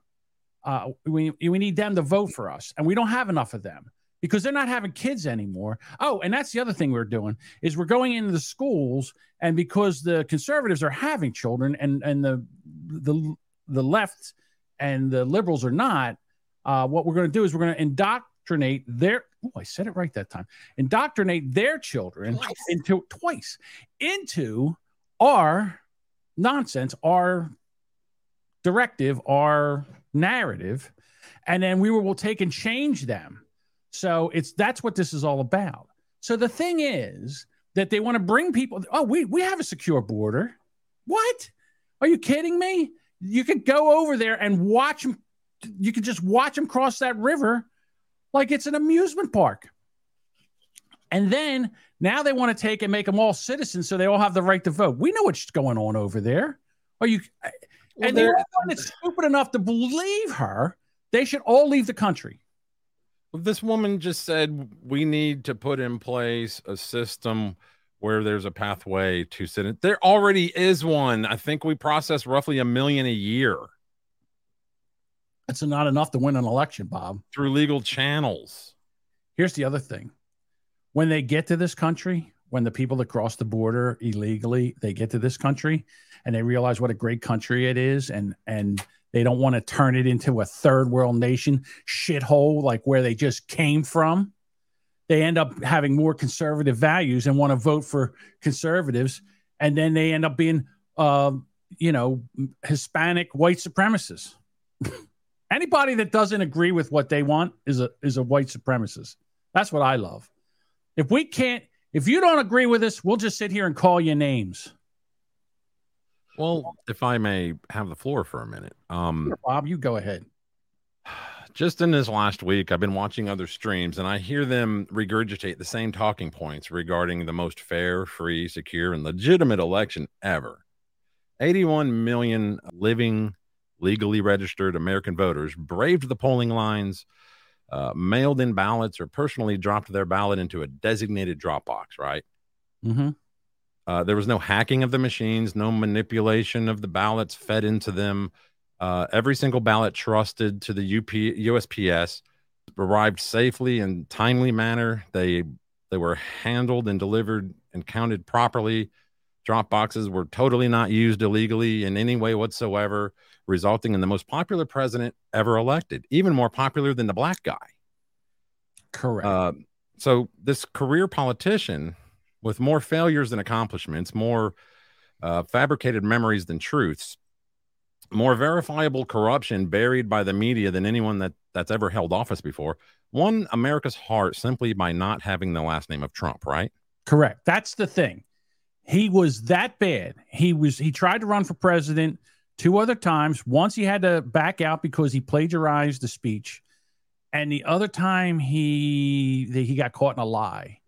Uh, we we need them to vote for us, and we don't have enough of them because they're not having kids anymore. Oh, and that's the other thing we're doing is we're going into the schools, and because the conservatives are having children, and and the the the left and the liberals are not. Uh, what we're going to do is we're going to indoctrinate their. Oh, I said it right that time. Indoctrinate their children into twice into our nonsense, our directive, our narrative, and then we will take and change them. So it's that's what this is all about. So the thing is that they want to bring people. Oh, we we have a secure border. What? Are you kidding me? You could go over there and watch them. You could just watch them cross that river like it's an amusement park. And then now they want to take and make them all citizens so they all have the right to vote. We know what's going on over there. Are you? Uh, well, and the one that's stupid enough to believe her, they should all leave the country. This woman just said we need to put in place a system where there's a pathway to sit. There already is one. I think we process roughly a million a year That's not enough to win an election, Bob. through legal channels. Here's the other thing. When they get to this country, when the people that cross the border illegally, they get to this country and they realize what a great country it is and and they don't want to turn it into a third world nation shithole like where they just came from. They end up having more conservative values and want to vote for conservatives, and then they end up being, uh, you know, Hispanic white supremacists. Anybody that doesn't agree with what they want is a is a white supremacist. That's what I love. If we can't, if you don't agree with us, we'll just sit here and call you names. Well, if I may have the floor for a minute. Um, Bob, you go ahead. Just in this last week, I've been watching other streams and I hear them regurgitate the same talking points regarding the most fair, free, secure, and legitimate election ever. 81 million living, legally registered American voters braved the polling lines, uh, mailed in ballots, or personally dropped their ballot into a designated drop box, right? Mm-hmm. Uh, there was no hacking of the machines, no manipulation of the ballots fed into them. Uh, every single ballot trusted to the UP, USPS arrived safely and timely manner. They they were handled and delivered and counted properly. Drop boxes were totally not used illegally in any way whatsoever, resulting in the most popular president ever elected, even more popular than the black guy. Correct. Uh, so this career politician with more failures than accomplishments, more uh, fabricated memories than truths, more verifiable corruption buried by the media than anyone that that's ever held office before, won America's heart simply by not having the last name of Trump, right? Correct. That's the thing. He was that bad. He was he tried to run for president two other times. Once he had to back out because he plagiarized the speech. And the other time he he got caught in a lie.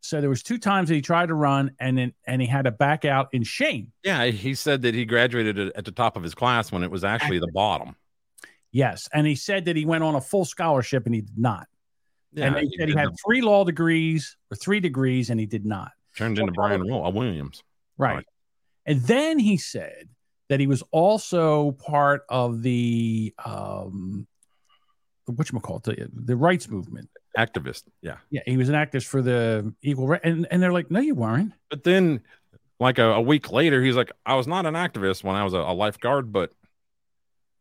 So there was two times that he tried to run and then and he had to back out in shame. Yeah, he said that he graduated at the top of his class when it was actually the bottom. Yes. And he said that he went on a full scholarship and he did not. Yeah, and they he said he had three law degrees or three degrees and he did not. Turned into Brian uh, Williams. Right. And then he said that he was also part of the um what you call it, the, the rights movement. Activist. Yeah. Yeah, he was an activist for the equal right. And, and they're like, no, you weren't. But then, like a, a week later, he's like, I was not an activist when I was a, a lifeguard, but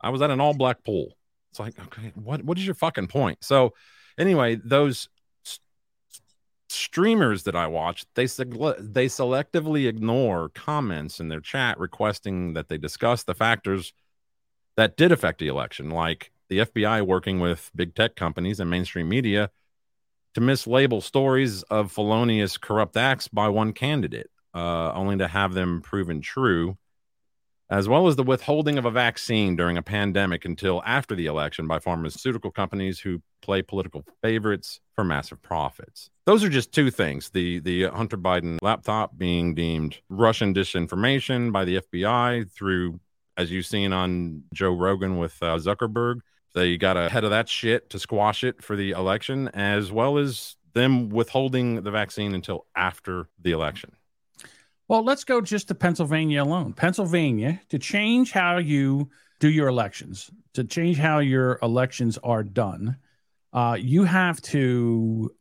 I was at an all black pool. It's like, okay, what, what is your fucking point? So, anyway, those s- streamers that I watch, they they selectively ignore comments in their chat requesting that they discuss the factors that did affect the election, like the FBI working with big tech companies and mainstream media to mislabel stories of felonious corrupt acts by one candidate, uh, only to have them proven true, as well as the withholding of a vaccine during a pandemic until after the election by pharmaceutical companies who play political favorites for massive profits. Those are just two things: the the Hunter Biden laptop being deemed Russian disinformation by the FBI through, as you've seen on Joe Rogan with uh, Zuckerberg. They got ahead of that shit to squash it for the election, as well as them withholding the vaccine until after the election. Well, let's go just to Pennsylvania alone. Pennsylvania, to change how you do your elections, to change how your elections are done, uh, you have to,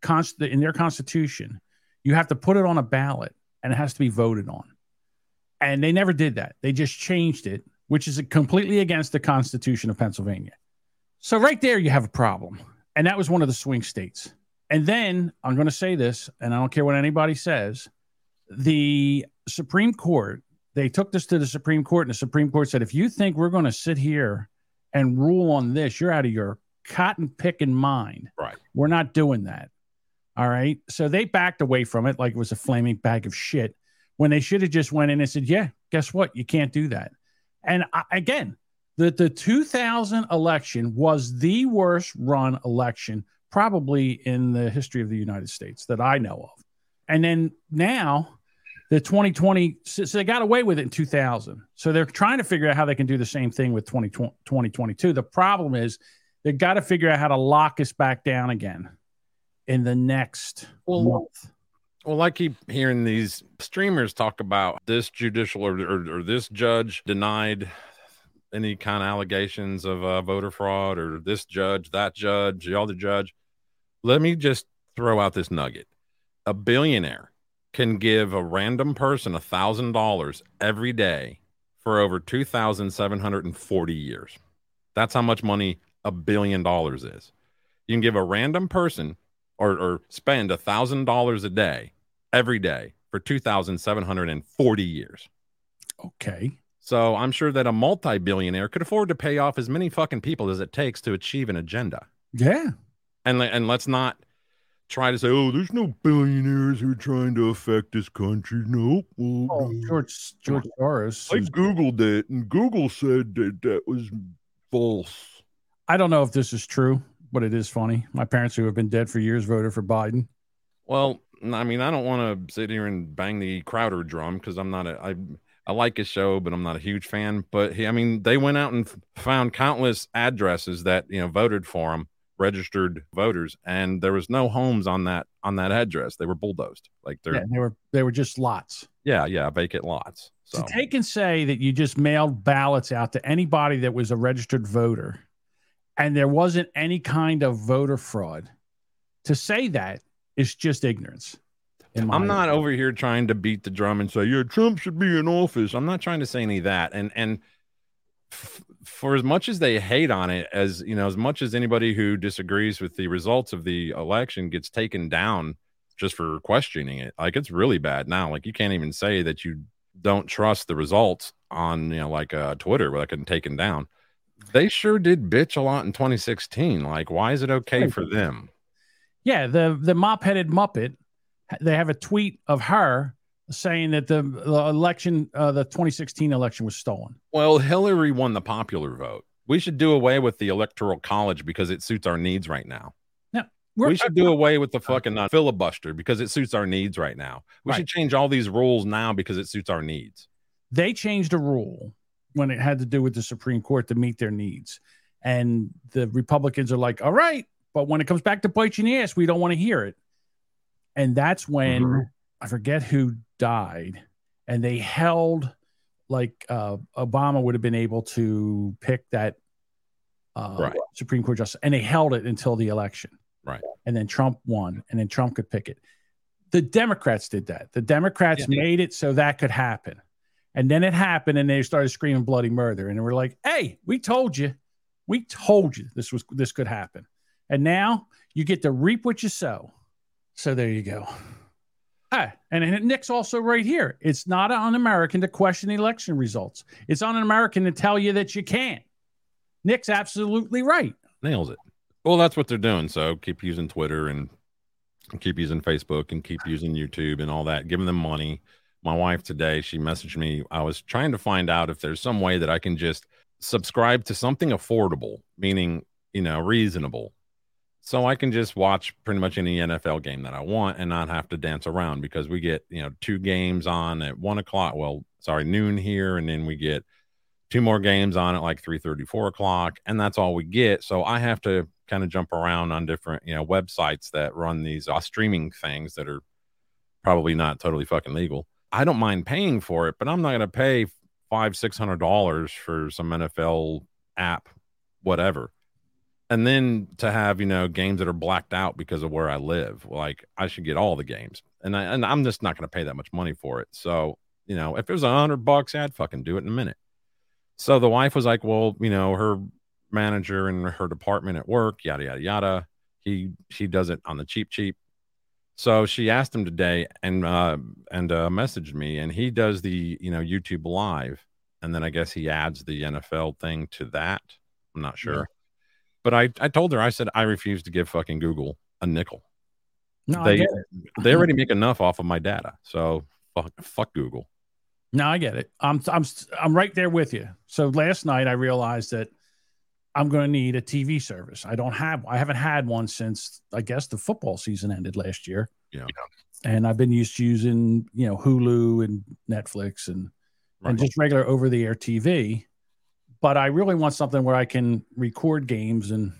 const- in their constitution, you have to put it on a ballot and it has to be voted on. And they never did that. They just changed it, which is completely against the Constitution of Pennsylvania. So, right there, you have a problem. And that was one of the swing states. And then I'm going to say this, and I don't care what anybody says the Supreme Court, they took this to the Supreme Court, and the Supreme Court said, if you think we're going to sit here and rule on this, you're out of your cotton picking mind. Right. We're not doing that. All right. So they backed away from it like it was a flaming bag of shit when they should have just went in and said, yeah, guess what? You can't do that. And I, again, the, the 2000 election was the worst run election probably in the history of the United States that I know of. And then now the 2020, so so they got away with it in 2000. So they're trying to figure out how they can do the same thing with 2020, 2022. The problem is they've got to figure out how to lock us back down again in the next month. Well, I keep hearing these streamers talk about this judicial or, or, or this judge denied any kind of allegations of uh, voter fraud or this judge, that judge, the other judge. Let me just throw out this nugget. A billionaire can give a random person a thousand dollars every day for over 2,740 years. That's how much money a billion dollars is. You can give a random person or, or spend a thousand dollars a day every day for 2,740 years. Okay. So I'm sure that a multi-billionaire could afford to pay off as many fucking people as it takes to achieve an agenda. Yeah. And and let's not try to say, oh, there's no billionaires who are trying to affect this country. Nope. Well, Oh, no. George George Soros. I googled it, and Google said that that was false. I don't know if this is true, but it is funny. My parents, who have been dead for years, voted for Biden. Well, I mean, I don't want to sit here and bang the Crowder drum because I'm not a I I like his show, but I'm not a huge fan. But he, I mean, they went out and found countless addresses that you know voted for him, registered voters, and there was no homes on that on that address. They were bulldozed, like they're Yeah, they were they were just lots. yeah, yeah, vacant lots. So To take and say that you just mailed ballots out to anybody that was a registered voter and there wasn't any kind of voter fraud, to say that is just ignorance. I'm not over here trying to beat the drum and say, yeah, Trump should be in office. I'm not trying to say any of that. And and f- for as much as they hate on it, as you know, as much as anybody who disagrees with the results of the election gets taken down just for questioning it, like it's really bad now. Like you can't even say that you don't trust the results on you know like uh Twitter where I can taken down. They sure did bitch a lot in 2016. Like, why is it okay for them? Yeah, the the mop headed Muppet, they have a tweet of her saying that the, the election, uh, the 2016 election was stolen. Well, Hillary won the popular vote. We should do away with the electoral college because it suits our needs right now. No, we're- we should do away with the fucking uh, filibuster because it suits our needs right now. We Right. should change all these rules now because it suits our needs. They changed a rule when it had to do with the Supreme Court to meet their needs. And the Republicans are like, all right, but when it comes back to bite you in the ass, we don't want to hear it. And that's when Mm-hmm. I forget who died. And they held like uh, Obama would have been able to pick that uh, Right. Supreme Court justice, and they held it until the election. Right. And then Trump won, and then Trump could pick it. The Democrats did that. The Democrats Yeah. made it so that could happen. And then it happened, and they started screaming bloody murder. And we're like, hey, we told you. We told you this was this could happen. And now you get to reap what you sow. So there you go. Ah, and then Nick's also right here. It's not un American to question the election results. It's un American to tell you that you can't. Nick's absolutely right. Nails it. Well, that's what they're doing. So keep using Twitter and keep using Facebook and keep using YouTube and all that, giving them money. My wife today, she messaged me. I was trying to find out if there's some way that I can just subscribe to something affordable, meaning, you know, reasonable. So I can just watch pretty much any NFL game that I want and not have to dance around because we get, you know, two games on at one o'clock. Well, sorry, noon here, and then we get two more games on at like 3 4 o'clock and that's all we get so i have to kind of jump around on different you know websites that run these uh, streaming things that are probably not totally fucking legal i don't mind paying for it but i'm not going to pay five six hundred dollars for some nfl app whatever and then to have you know games that are blacked out because of where i live like i should get all the games and, I, and i'm just not going to pay that much money for it so you know if it was a hundred bucks i'd fucking do it in a minute so the wife was like, well, you know, her manager in her department at work, yada yada yada. He she does it on the cheap cheap. So she asked him today and uh and uh messaged me and he does the, you know, YouTube live and then I guess he adds the NFL thing to that. I'm not sure. But I I told her I said I refuse to give fucking Google a nickel. No, they they already make enough off of my data. So fuck fuck Google. No, I get it. I'm I'm I'm right there with you. So last night I realized that I'm going to need a TV service. I don't have I haven't had one since I guess the football season ended last year. Yeah. And I've been used to using, you know, Hulu and Netflix and and just regular over the air TV. But I really want something where I can record games and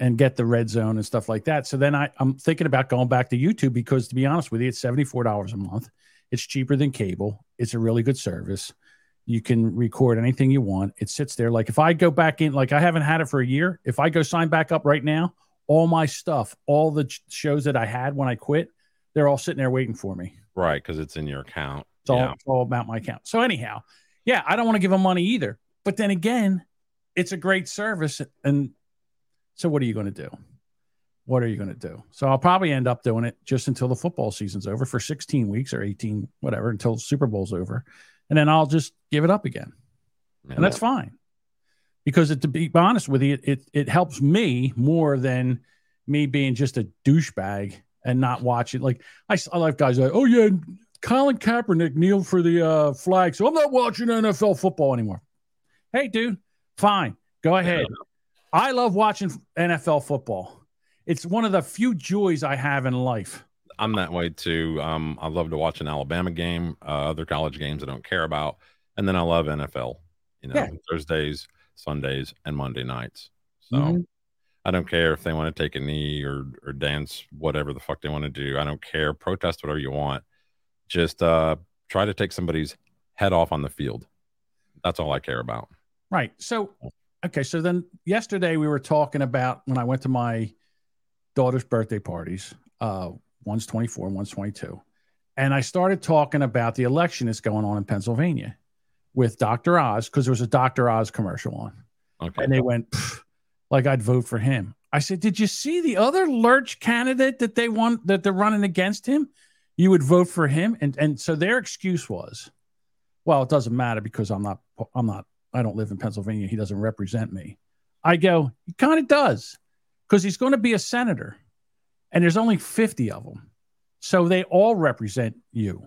and get the red zone and stuff like that. So then I, I'm thinking about going back to YouTube because to be honest with you, it's $74 a month. It's cheaper than cable. It's a really good service. You can record anything you want. It sits there. Like if I go back in, like I haven't had it for a year. If I go sign back up right now, all my stuff, all the shows that I had when I quit, they're all sitting there waiting for me. Right, because it's in your account. It's all, yeah. it's all about my account. So anyhow, yeah, I don't want to give them money either. But then again, it's a great service. And so what are you going to do? what are you going to do? So I'll probably end up doing it just until the football season's over for 16 weeks or 18, whatever, until Super Bowl's over. And then I'll just give it up again. And that's fine. Because it, to be honest with you, it, it helps me more than me being just a douchebag and not watching. Like I, I like guys like, oh yeah, Colin Kaepernick kneeled for the uh, flag, so I'm not watching NFL football anymore. Hey, dude, fine, go ahead. I love watching NFL football. It's one of the few joys I have in life. I'm that way too. Um, I love to watch an Alabama game, uh, other college games I don't care about, and then I love NFL. You know, Yeah. Thursdays, Sundays, and Monday nights. So Mhm. I don't care if they want to take a knee or or dance, whatever the fuck they want to do. I don't care. Protest whatever you want. Just uh, try to take somebody's head off on the field. That's all I care about. Right. So, okay. So then yesterday we were talking about when I went to my daughter's birthday parties. Uh, one's 24, one's 22. And I started talking about the election that's going on in Pennsylvania with Dr. Oz because there was a Dr. Oz commercial on. Okay. And they went, like I'd vote for him. I said, Did you see the other lurch candidate that they want that they're running against him? You would vote for him. And and so their excuse was, well, it doesn't matter because I'm not I'm not I don't live in Pennsylvania. He doesn't represent me. I go, he kind of does, because he's going to be a senator, and there's only 50 of them. So they all represent you.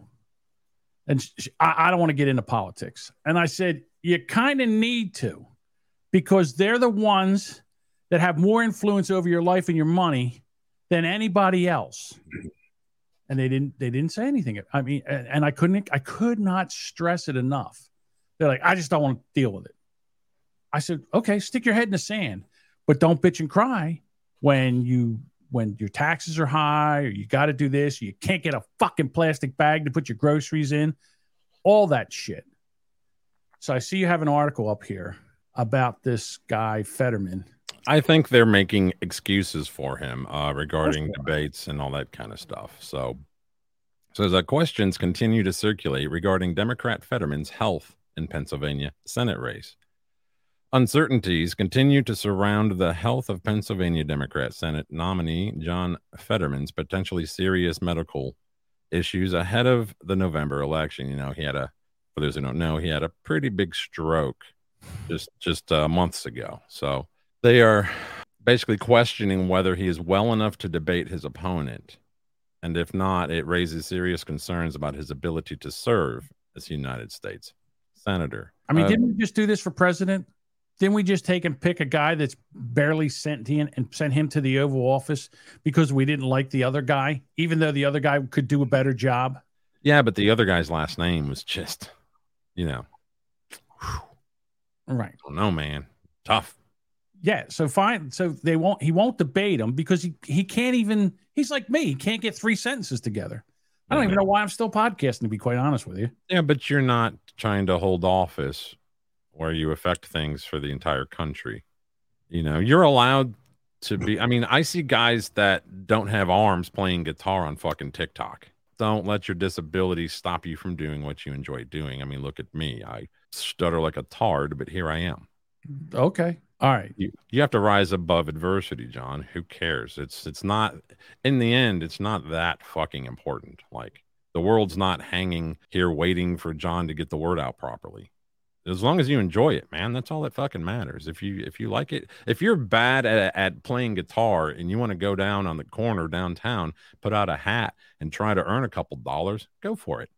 And sh- I, I don't want to get into politics. And I said, you kind of need to, because they're the ones that have more influence over your life and your money than anybody else. And they didn't they didn't say anything. I mean, and, and I couldn't I could not stress it enough. They're like, I just don't want to deal with it. I said, okay, stick your head in the sand, but don't bitch and cry when you when your taxes are high or you got to do this, you can't get a fucking plastic bag to put your groceries in, all that shit. So I see you have an article up here about this guy Fetterman. I think they're making excuses for him uh, regarding debates and all that kind of stuff. So, so the questions continue to circulate regarding Democrat Fetterman's health in Pennsylvania Senate race. Uncertainties continue to surround the health of Pennsylvania Democrat Senate nominee John Fetterman's potentially serious medical issues ahead of the November election. You know, he had a, for those who don't know, he had a pretty big stroke just just uh, months ago. So they are basically questioning whether he is well enough to debate his opponent, and if not, it raises serious concerns about his ability to serve as United States senator. I mean, Uh, didn't we just do this for president? Didn't we just take and pick a guy that's barely sentient and send him to the Oval Office because we didn't like the other guy, even though the other guy could do a better job? yeah, but the other guy's last name was just, you know, Right. I don't man, tough. Yeah. So fine. So they won't. He won't debate him because he he can't even. He's like me. He can't get three sentences together. I don't even know why I'm still podcasting. To be quite honest with you. Yeah, but you're not trying to hold office where you affect things for the entire country. You know, you're allowed to be. I mean, I see guys that don't have arms playing guitar on fucking TikTok. Don't let your disability stop you from doing what you enjoy doing. I mean, look at me. I stutter like a tard, but here I am. Okay. All right. You, you have to rise above adversity, John. Who cares? It's it's not in the end, it's not that fucking important. Like the world's not hanging here waiting for John to get the word out properly. As long as you enjoy it, man, that's all that fucking matters. If you if you like it, if you're bad at, at playing guitar and you want to go down on the corner downtown, put out a hat and try to earn a couple dollars, go for it.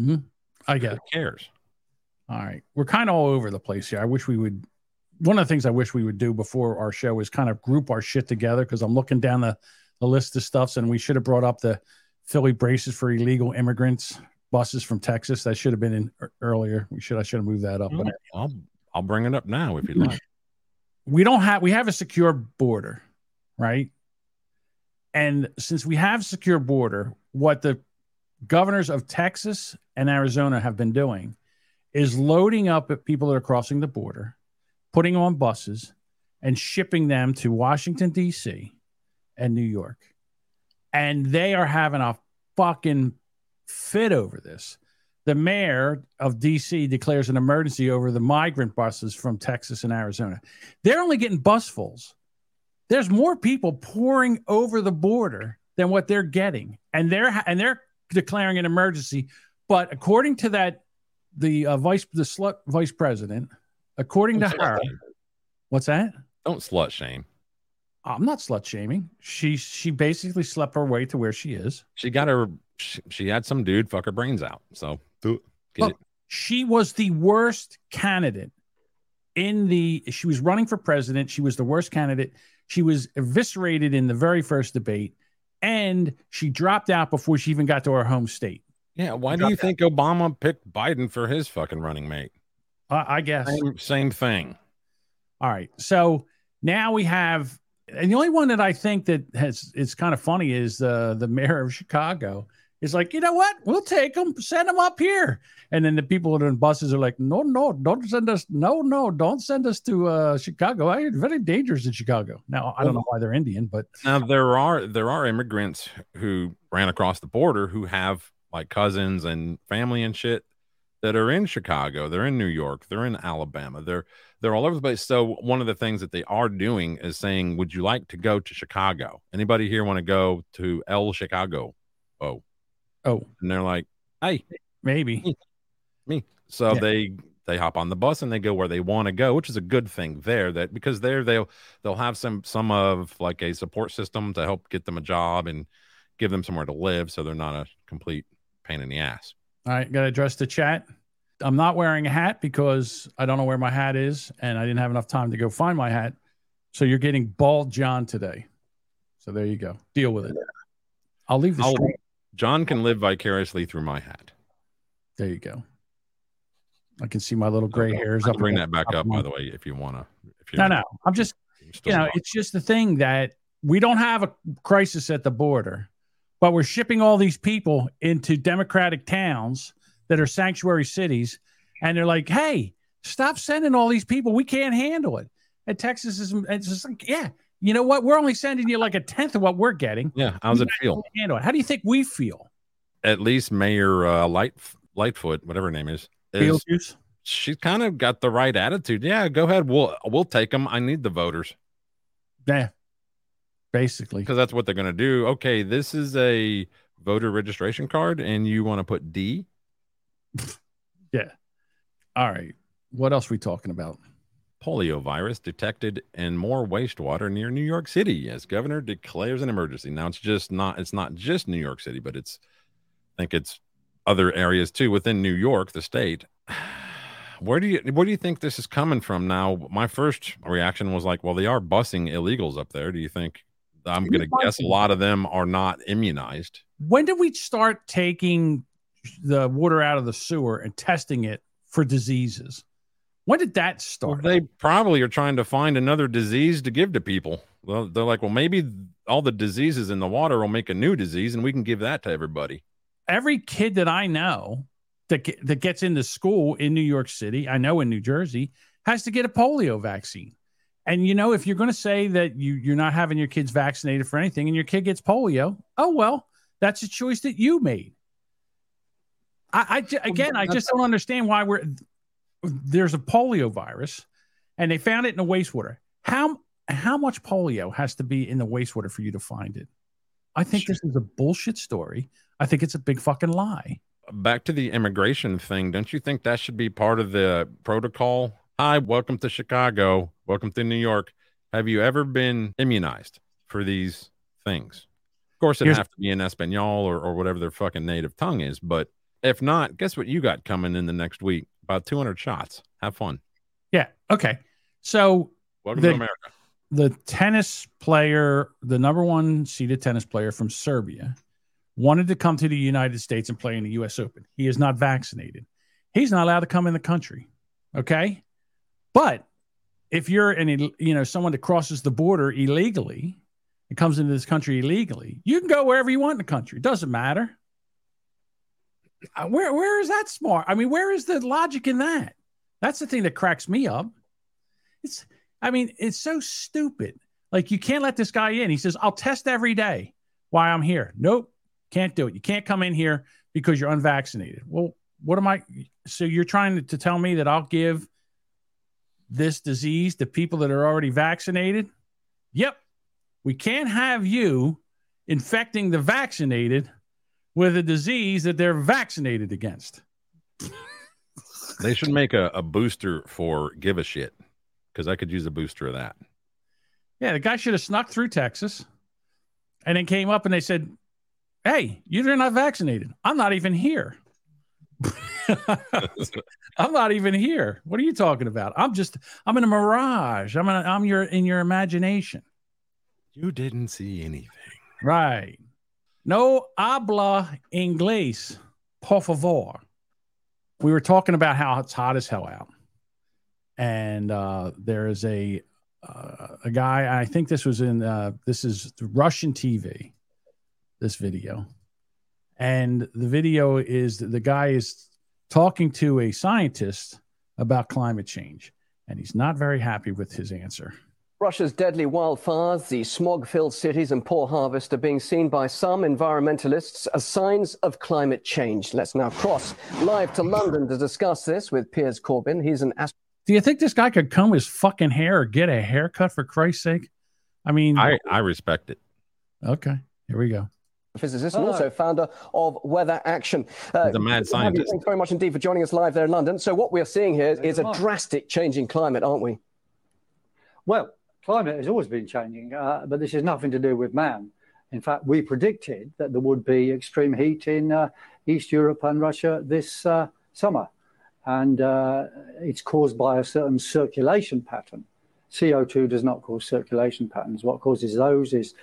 Mhm. I get Who it. cares? All right. We're kind of all over the place here. I wish we would. One of the things I wish we would do before our show is kind of group our shit together because I'm looking down the, the list of stuffs and we should have brought up the Philly braces for illegal immigrants buses from Texas. That should have been in earlier. We should I should have moved that up. But mm-hmm. I'll I'll bring it up now if you'd hmm. like. we don't have we have a secure border, right? And since we have secure border, what the governors of Texas and Arizona have been doing is loading up at people that are crossing the border, putting on buses, and shipping them to Washington D.C. and New York, and they are having a fucking fit over this. The mayor of DC declares an emergency over the migrant buses from Texas and Arizona. They're only getting busfuls. there's more people pouring over the border than what they're getting, and they're and they're declaring an emergency. But according to that, the uh, vice the slut vice president, according to Don't slut her, shame. what's that? Don't slut shame. I'm not slut shaming. She she basically slept her way to where she is. She got her. She, she had some dude fuck her brains out. So do get Look, it. she was the worst candidate in the she was running for president she was the worst candidate she was eviscerated in the very first debate and she dropped out before she even got to her home state Yeah. Why do you think Obama picked Biden for his fucking running mate? i, I guess Same, same thing. all right so now we have and the only one that i think that has it's kind of funny is uh, the mayor of chicago is like you know what? We'll take them send them up here. And then the people in buses are like no no don't send us no no don't send us to uh, chicago. It's very dangerous in chicago. Now i don't know why they're indian but Now there are there are immigrants who ran across the border who have like cousins and family and shit that are in Chicago, they're in New York, they're in Alabama, they're they're all over the place. So one of the things that they are doing is saying, "Would you like to go to Chicago? Anybody here want to go to El Chicago?" Oh, oh, and they're like, "Hey, maybe me." So Yeah. they they hop on the bus and they go where they want to go, which is a good thing there. That because there they'll they'll have some some of like a support system to help get them a job and give them somewhere to live, so they're not a complete pain in the ass. all right gotta address the chat i'm not wearing a hat because i don't know where my hat is and i didn't have enough time to go find my hat so you're getting bald john today so there you go deal with it i'll leave the I'll-. John can live vicariously through my hat. There you go. I can see my little gray hairs I up. can bring that back up, by the way, if you want to. If you No, no. I'm just, you know, it's just the thing that we don't have a crisis at the border, but we're shipping all these people into democratic towns that are sanctuary cities, and they're like, "Hey, stop sending all these people. We can't handle it." And Texas is, it's just like, yeah, you know what? We're only sending you like a tenth of what we're getting. Yeah, how's it feel? Handle it. How do you think we feel? At least Mayor uh, Light Lightfoot, whatever her name is, is Beetlejuice? she's kind of got the right attitude. Yeah, go ahead. We'll we'll take them. I need the voters. Yeah, basically. because that's what they're going to do. Okay, this is a voter registration card, and you want to put D. Yeah. All right. What else we talking about? Polio virus detected in more wastewater near New York City as governor declares an emergency. Now it's just not it's not just New York City, but it's I think it's other areas too within New York, the state. Where do you where do you think this is coming from? Now, my first reaction was like, well, they are busing illegals up there. Do you think I'm going to guess a lot of them are not immunized? when did we start taking the water out of the sewer and testing it for diseases? When did that Well, start? they probably are trying to find another disease to give to people. Well, they're like, well, maybe all the diseases in the water will make a new disease, and we can give that to everybody. Every kid that I know that that gets into school in New York City, I know in New Jersey, has to get a polio vaccine. And you know, if you're going to say that you you're not having your kids vaccinated for anything, and your kid gets polio, oh well, that's a choice that you made. I, I again, I just don't understand why we're there's a polio virus, and they found it in the wastewater. How how much polio has to be in the wastewater for you to find it? I think this is a bullshit story. I think it's a big fucking lie. Back to the immigration thing. Don't you think that should be part of the protocol? Hi, welcome to Chicago. Welcome to New York. Have you ever been immunized for these things? Of course, it Here's- have to be in Espanol or, or whatever their fucking native tongue is. But if not, guess what you got coming in the next week? Uh, About 200 shots. Have fun. Yeah. Okay. So Welcome the, to America. the tennis player, the number one seeded tennis player from Serbia, wanted to come to the United States and play in the U.S. Open. He is not vaccinated. He's not allowed to come in the country. Okay. But if you're an, you know, someone that crosses the border illegally and comes into this country illegally, you can go wherever you want in the country. It doesn't matter. Uh, Where, where is that smart? I mean, where is the logic in that? That's the thing that cracks me up. It's, I mean, it's so stupid. Like you can't let this guy in. He says, "I'll test every day why I'm here." Nope, can't do it. You can't come in here because you're unvaccinated. Well, what am I? So you're trying to, to tell me that I'll give this disease to people that are already vaccinated? Yep, We can't have you infecting the vaccinated with a disease that they're vaccinated against. They should make a, a booster for give a shit because I could use a booster of that. Yeah, the guy should have snuck through Texas and then came up and they said, Hey, you're not vaccinated. I'm not even here. I'm not even here. What are you talking about? I'm just I'm in a mirage. I'm in a, I'm your in your imagination. You didn't see anything. Right. No habla inglés, por favor. We were talking about how it's hot as hell out. And uh, there is a uh, a guy, I think this was in uh, this is Russian TV, this video. And the video is the guy is talking to a scientist about climate change, and he's not very happy with his answer. Russia's deadly wildfires, the smog filled cities, and poor harvest are being seen by some environmentalists as signs of climate change. Let's now cross live to London to discuss this with Piers Corbyn. He's an ast- Do you think this guy could comb his fucking hair or get a haircut for Christ's sake? I mean, I, I respect it. Okay, here we go. physicist and also founder of Weather Action. Uh, He's a mad good to have you. scientist. Thanks very much indeed for joining us live there in London. So, what we're seeing here is a drastic change in climate, aren't we? Well, climate has always been changing, uh, but this has nothing to do with man. In fact, we predicted that there would be extreme heat in uh, East Europe and Russia this uh, summer. And uh, it's caused by a certain circulation pattern. CO2 does not cause circulation patterns. What causes those is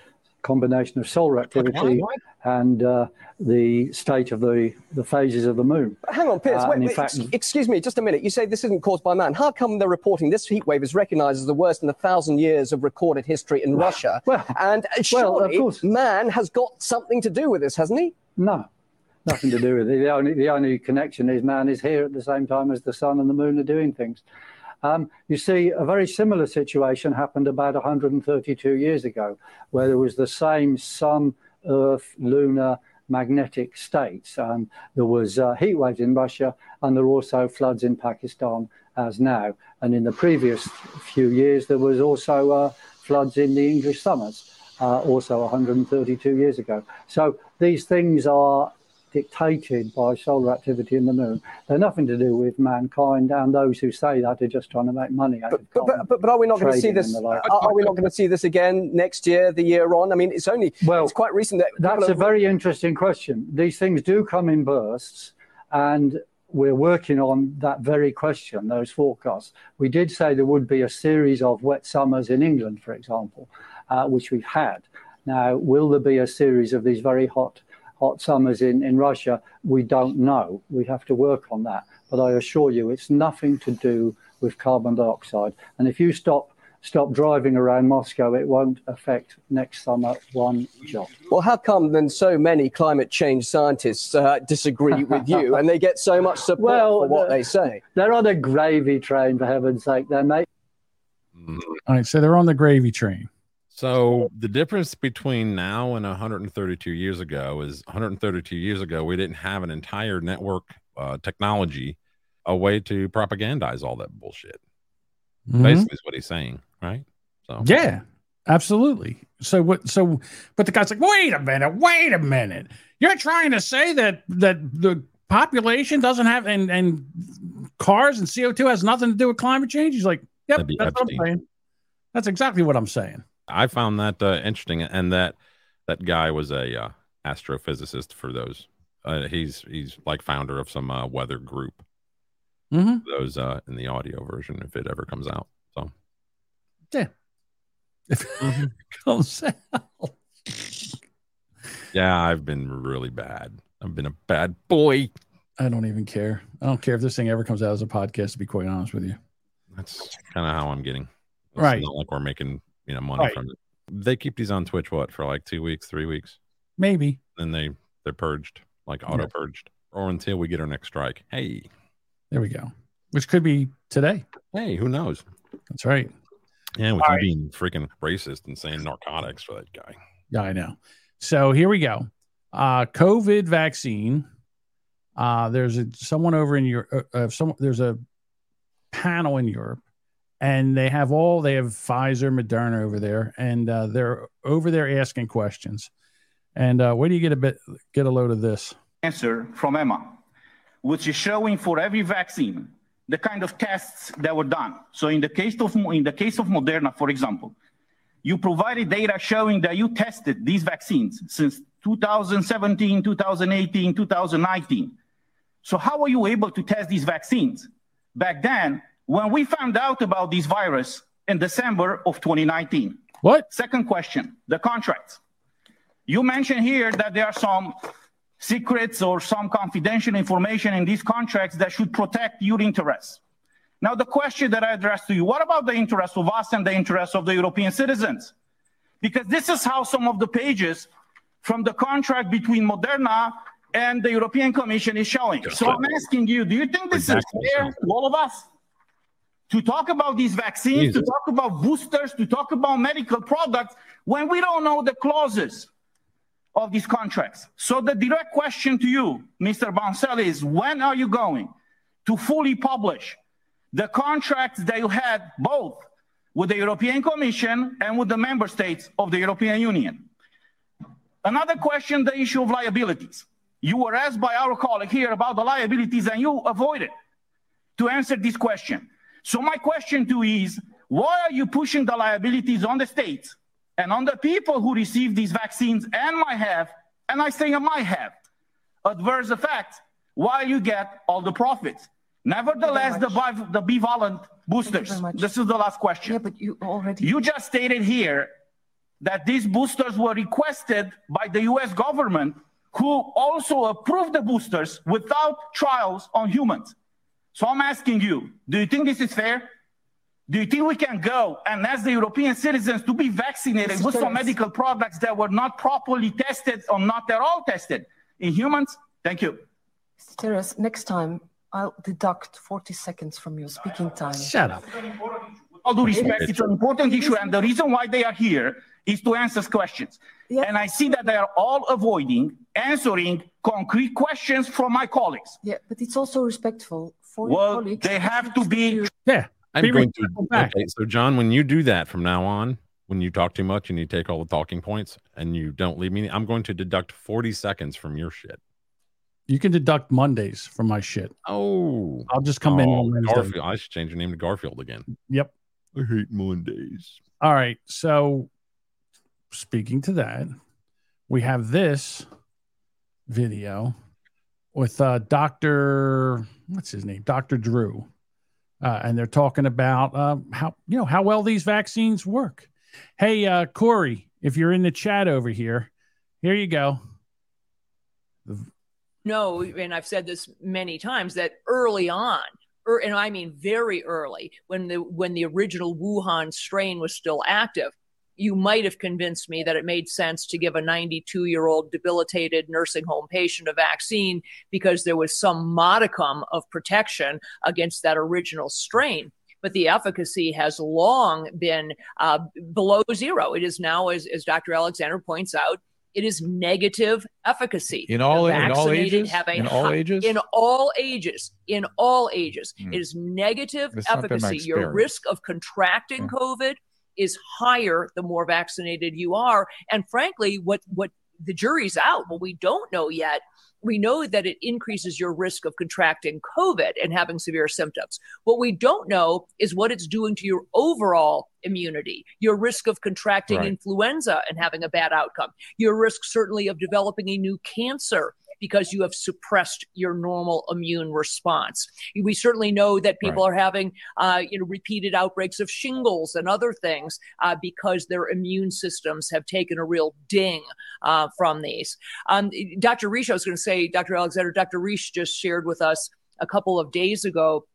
combination of solar activity and uh, the state of the, the phases of the moon. Hang on, Piers. Uh, wait, wait, fact, ex- excuse me, just a minute. You say this isn't caused by man. How come they're reporting this heat wave is recognized as the worst in a thousand years of recorded history in Russia? Well, and uh, well, of surely course. man has got something to do with this, hasn't he? No, nothing to do with it. The only, the only connection is man is here at the same time as the sun and the moon are doing things. Um, you see, a very similar situation happened about 132 years ago, where there was the same sun, earth, lunar, magnetic states. Um, there was uh, heat waves in Russia, and there were also floods in Pakistan as now. And in the previous few years, there was also uh, floods in the English summers, uh, also 132 years ago. So these things are dictated by solar activity in the moon. They're nothing to do with mankind, and those who say that are just trying to make money out of But, but, but, but are we not going to see this? like. Are, are we not going to see this again next year, the year on? I mean, it's only Well, it's quite recent that That's people a very interesting question. These things do come in bursts, and we're working on that very question, those forecasts. We did say there would be a series of wet summers in England, for example, uh, which we've had. Now, will there be a series of these very hot, hot summers in, in Russia? We don't know. We have to work on that. But I assure you, it's nothing to do with carbon dioxide. And if you stop stop driving around Moscow, it won't affect next summer one jot. Well, how come then so many climate change scientists uh, disagree with you and they get so much support Well, for what they say? They're on a gravy train, for heaven's sake. They're mate. All right, so they're on the gravy train. So the difference between now and 132 years ago is 132 years ago we didn't have an entire network uh, technology, a way to propagandize all that bullshit. Mhm. Basically, is what he's saying, right? So Yeah, absolutely. So what? So, but the guy's like, wait a minute, wait a minute. You're trying to say that that the population doesn't have and and cars and CO two has nothing to do with climate change? He's like, yep, that's what I'm saying. That's exactly what I'm saying. I found that uh, interesting, and that that guy was a uh, astrophysicist. For those, uh, he's he's like founder of some uh, weather group. Mhm. Those uh, in the audio version, if it ever comes out. So Yeah. If it comes out. yeah, I've been really bad. I've been a bad boy. I don't even care. I don't care if this thing ever comes out as a podcast. To be quite honest with you. That's kind of how I'm getting. It's Right. Not like we're making you know money Right. from it. They keep these on Twitch what for like two weeks, three weeks, Maybe. then they they're purged, like auto purged, or until we get our next strike. Hey, There we go. Which could be today. hey, who knows? That's right. Yeah, with All you right. being freaking racist and saying narcotics for that guy. Yeah, I know. So here we go. Uh, COVID vaccine. Uh, there's a, someone over in Europe. Uh, uh, some, there's a panel in Europe, and they have all they have Pfizer, Moderna over there, and uh, they're over there asking questions. And uh, where do you get a bit get a load of this? answer from EMA, which is showing for every vaccine the kind of tests that were done. So in the case of in the case of Moderna, for example, you provided data showing that you tested these vaccines since 2017, 2018, 2019. So how were you able to test these vaccines back then when we found out about this virus in December of 2019? What? Second question, the contracts. You mentioned here that there are some secrets or some confidential information in these contracts that should protect your interests. Now, the question that I address to you, what about the interests of us and the interests of the European citizens? Because this is how some of the pages from the contract between Moderna and the European Commission is showing. So I'm asking you, do you think this Exactly is fair to all of us? To talk about these vaccines, to talk about boosters, to talk about medical products, when we don't know the clauses of these contracts. So the direct question to you, Mr. Bancel, is when are you going to fully publish the contracts that you had both with the European Commission and with the member states of the European Union? Another question, the issue of liabilities. You were asked by our colleague here about the liabilities and you avoided to answer this question. So my question to you is, why are you pushing the liabilities on the states and on the people who receive these vaccines and might have, and I say might have, adverse effects, while you get all the profits? Nevertheless, the, the bivalent boosters, this is the last question. Yeah, but you already... You just stated here that these boosters were requested by the US government, who also approved the boosters without trials on humans. So I'm asking you, do you think this is fair? Do you think we can go and ask the European citizens to be vaccinated with some medical products that were not properly tested or not at all tested in humans? Thank you. Terheș, next time I'll deduct 40 seconds from your speaking time. Shut up. With all due respect, it's an important issue, and the reason why they are here is to answer questions. And I see that they are all avoiding answering concrete questions from my colleagues. Yeah, but it's also respectful for your Well, colleagues. they have to be. Yeah. I'm Be going to. back. Okay, so John, when you do that from now on, when you talk too much and you take all the talking points and you don't leave me, I'm going to deduct 40 seconds from your shit. You can deduct Mondays from my shit. Oh, I'll just come in Oh, on Wednesday. Garfield. I should change your name to Garfield again. Yep. I hate Mondays. All right. So, speaking to that, we have this video with uh, Dr. What's his name? Dr. Drew. Uh, and they're talking about uh, how, you know, how well these vaccines work. Hey, uh, Corey, if you're in the chat over here, here you go. No, and I've said this many times, that early on, er, and I mean very early, when the when the original Wuhan strain was still active, you might have convinced me that it made sense to give a 92 year old debilitated nursing home patient a vaccine because there was some modicum of protection against that original strain. But the efficacy has long been uh, below zero. It is now, as, as Dr. Alexander points out, it is negative efficacy. In all- in all ages? In all ages? In all ages. In all ages. Hmm. It is negative That's not been my efficacy. Your risk of contracting COVID is higher the more vaccinated you are. And frankly, what what the jury's out. What we don't know yet, we know that it increases your risk of contracting COVID and having severe symptoms. What we don't know is what it's doing to your overall immunity, your risk of contracting Right. influenza and having a bad outcome, your risk certainly of developing a new cancer because you have suppressed your normal immune response. We certainly know that people are having, uh, you know, repeated outbreaks of shingles and other things uh, because their immune systems have taken a real ding uh, from these. Um, Dr. Risch, I was going to say, Dr. Alexander, Dr. Risch just shared with us a couple of days ago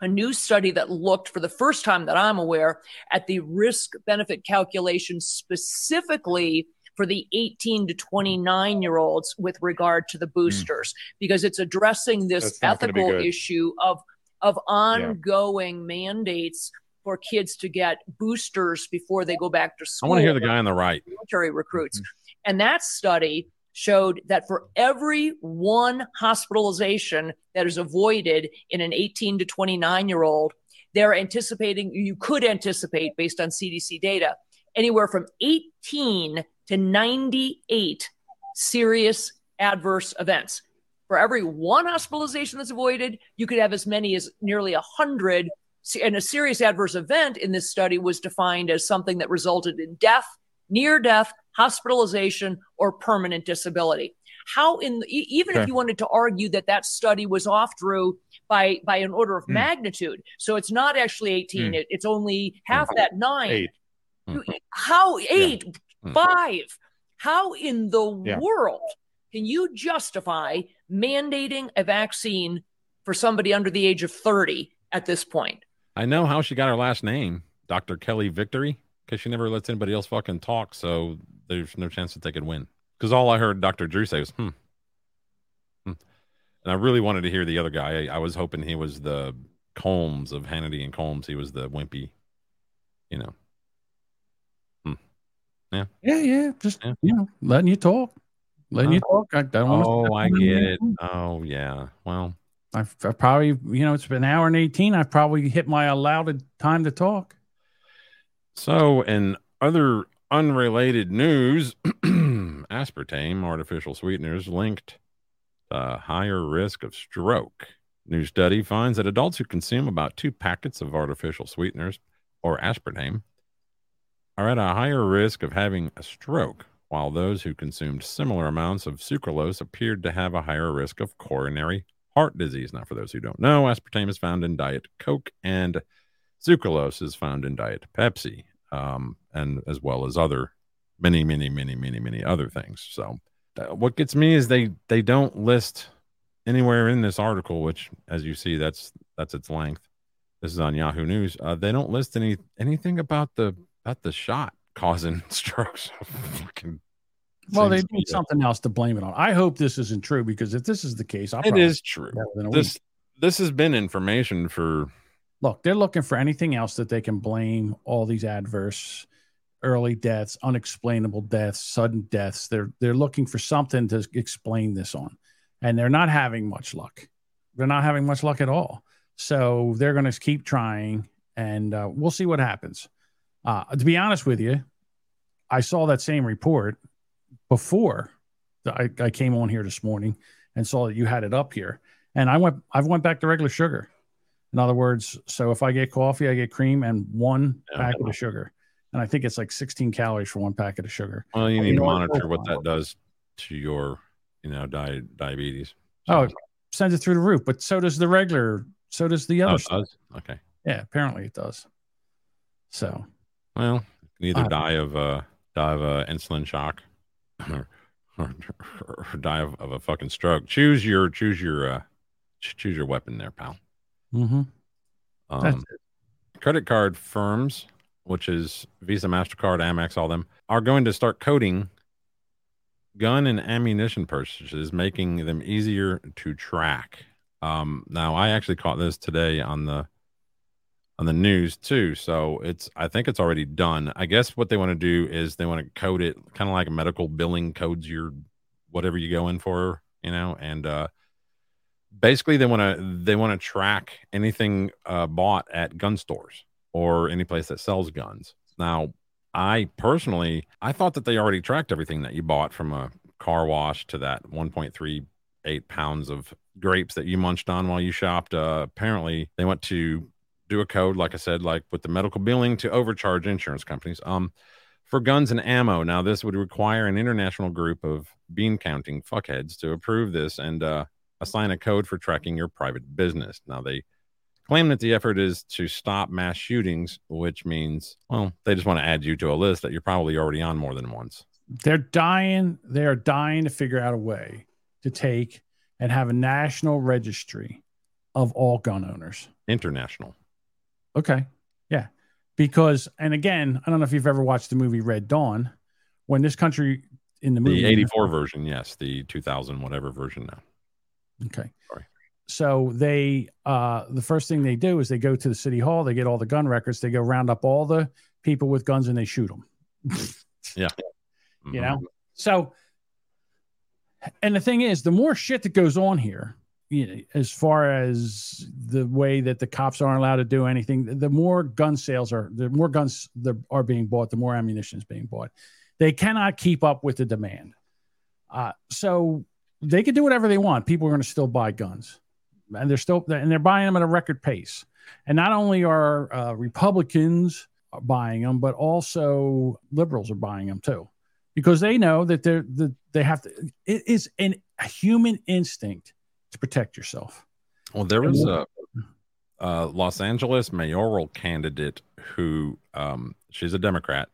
a new study that looked for the first time that I'm aware at the risk benefit calculation specifically for the 18 to 29 year olds with regard to the hmm. boosters because it's addressing this That's not gonna be ethical issue of of ongoing mandates for kids to get boosters before they go back to school. I want to hear the guy on the right. military recruits. Mm-hmm. And that study showed that for every one hospitalization that is avoided in an 18 to 29 year old, they're anticipating, you could anticipate based on CDC data, anywhere from 18 to 98 serious adverse events. For every one hospitalization that's avoided, you could have as many as nearly 100. And a serious adverse event in this study was defined as something that resulted in death, near death, hospitalization, or permanent disability. How in even Okay. if you wanted to argue that that study was off Drew by by an order of Hmm. magnitude, so it's not actually 18, Hmm. it, it's only half that nine. Eight. You- How eight, Hmm. five? How in the Yeah. world can you justify mandating a vaccine for somebody under the age of 30 at this point? I know how she got her last name, Dr. Kelly Victory, because she never lets anybody else fucking talk. So there's no chance that they could win. Because all I heard Dr. Drew say was, hmm. hmm. And I really wanted to hear the other guy. I, I was hoping he was the Colmes of Hannity and Colmes. He was the wimpy, you know. Yeah. Yeah, yeah. Just you know, letting you talk, letting you uh-huh. talk. I don't want. Oh, I get it. Oh, yeah. Well, I've, I've probably, you know, it's been an hour and eighteen. I've probably hit my allowed time to talk. So, in other unrelated news, aspartame artificial sweeteners linked to higher risk of stroke. New study finds that adults who consume about two packets of artificial sweeteners or aspartame are at a higher risk of having a stroke, while those who consumed similar amounts of sucralose appeared to have a higher risk of coronary heart disease. Now, for those who don't know, aspartame is found in Diet Coke and sucralose is found in Diet Pepsi, um, and as well as other many, many, many, many, many other things. So, uh, what gets me is they they don't list anywhere in this article, which, as you see, that's that's its length. This is on Yahoo News. Uh, they don't list any anything about the about the shot causing strokes. Fucking Well, they need something else to blame it on. I hope this isn't true because if this is the case, I'll It is true. have it within a This week. this has been information for Look, they're looking for anything else that they can blame all these adverse early deaths, unexplainable deaths, sudden deaths. They're they're looking for something to explain this on, and they're not having much luck. They're not having much luck at all. So they're going to keep trying, and uh, we'll see what happens. Uh, to be honest with you, I saw that same report before I, I came on here this morning and saw that you had it up here, and I went I've went back to regular sugar. In other words, so if I get coffee, I get cream and one packet of sugar. And I think it's like 16 calories for one packet of sugar. well, you need to monitor what that does to your you know di- diabetes. Oh, it sends it through the roof, but so does the regular, so does the Oh, other stuff. does? Okay. Yeah, apparently it does. So Well, you can either Uh, die of uh die of uh, insulin shock or, or, or die of, of a fucking stroke. Choose your choose your uh choose your weapon there, pal. mhm. Um, credit card firms, which is Visa, Mastercard, Amex, all them, are going to start coding gun and ammunition purchases, making them easier to track. Um, now, I actually caught this today on the on the news too, so it's I think it's already done. I guess what they want to do is they want to code it kind of like medical billing codes your whatever you go in for, you know, and uh, basically they want to they want to track anything uh, bought at gun stores or any place that sells guns now i personally i thought that they already tracked everything that you bought from a car wash to that 1.38 pounds of grapes that you munched on while you shopped uh, apparently they went to do a code like i said like with the medical billing to overcharge insurance companies um for guns and ammo now this would require an international group of bean counting fuckheads to approve this and uh assign a code for tracking your private business. Now, they claim that the effort is to stop mass shootings, which means, well, they just want to add you to a list that you're probably already on more than once. they're dying, they are dying to figure out a way to take and have a national registry of all gun owners. International. Okay. Yeah. Because, and again, I don't know if you've ever watched the movie Red Dawn. When this country in the movie, The 84 version, yes. The 2000 whatever version now. Okay. Sorry. So they, uh, the first thing they do is they go to the city hall, they get all the gun records, they go round up all the people with guns and they shoot them. Yeah. You know? So, and the thing is, the more shit that goes on here, you know, as far as the way that the cops aren't allowed to do anything, the more gun sales are, the more guns that are being bought, the more ammunition is being bought. They cannot keep up with the demand. Uh, so they can do whatever they want. People are going to still buy guns, and they're still and they're buying them at a record pace. And not only are uh, Republicans buying them, but also liberals are buying them too, because they know that they're that they have to. It is an, a human instinct to protect yourself. Well, there was a, a Los Angeles mayoral candidate who, um, she's a Democrat.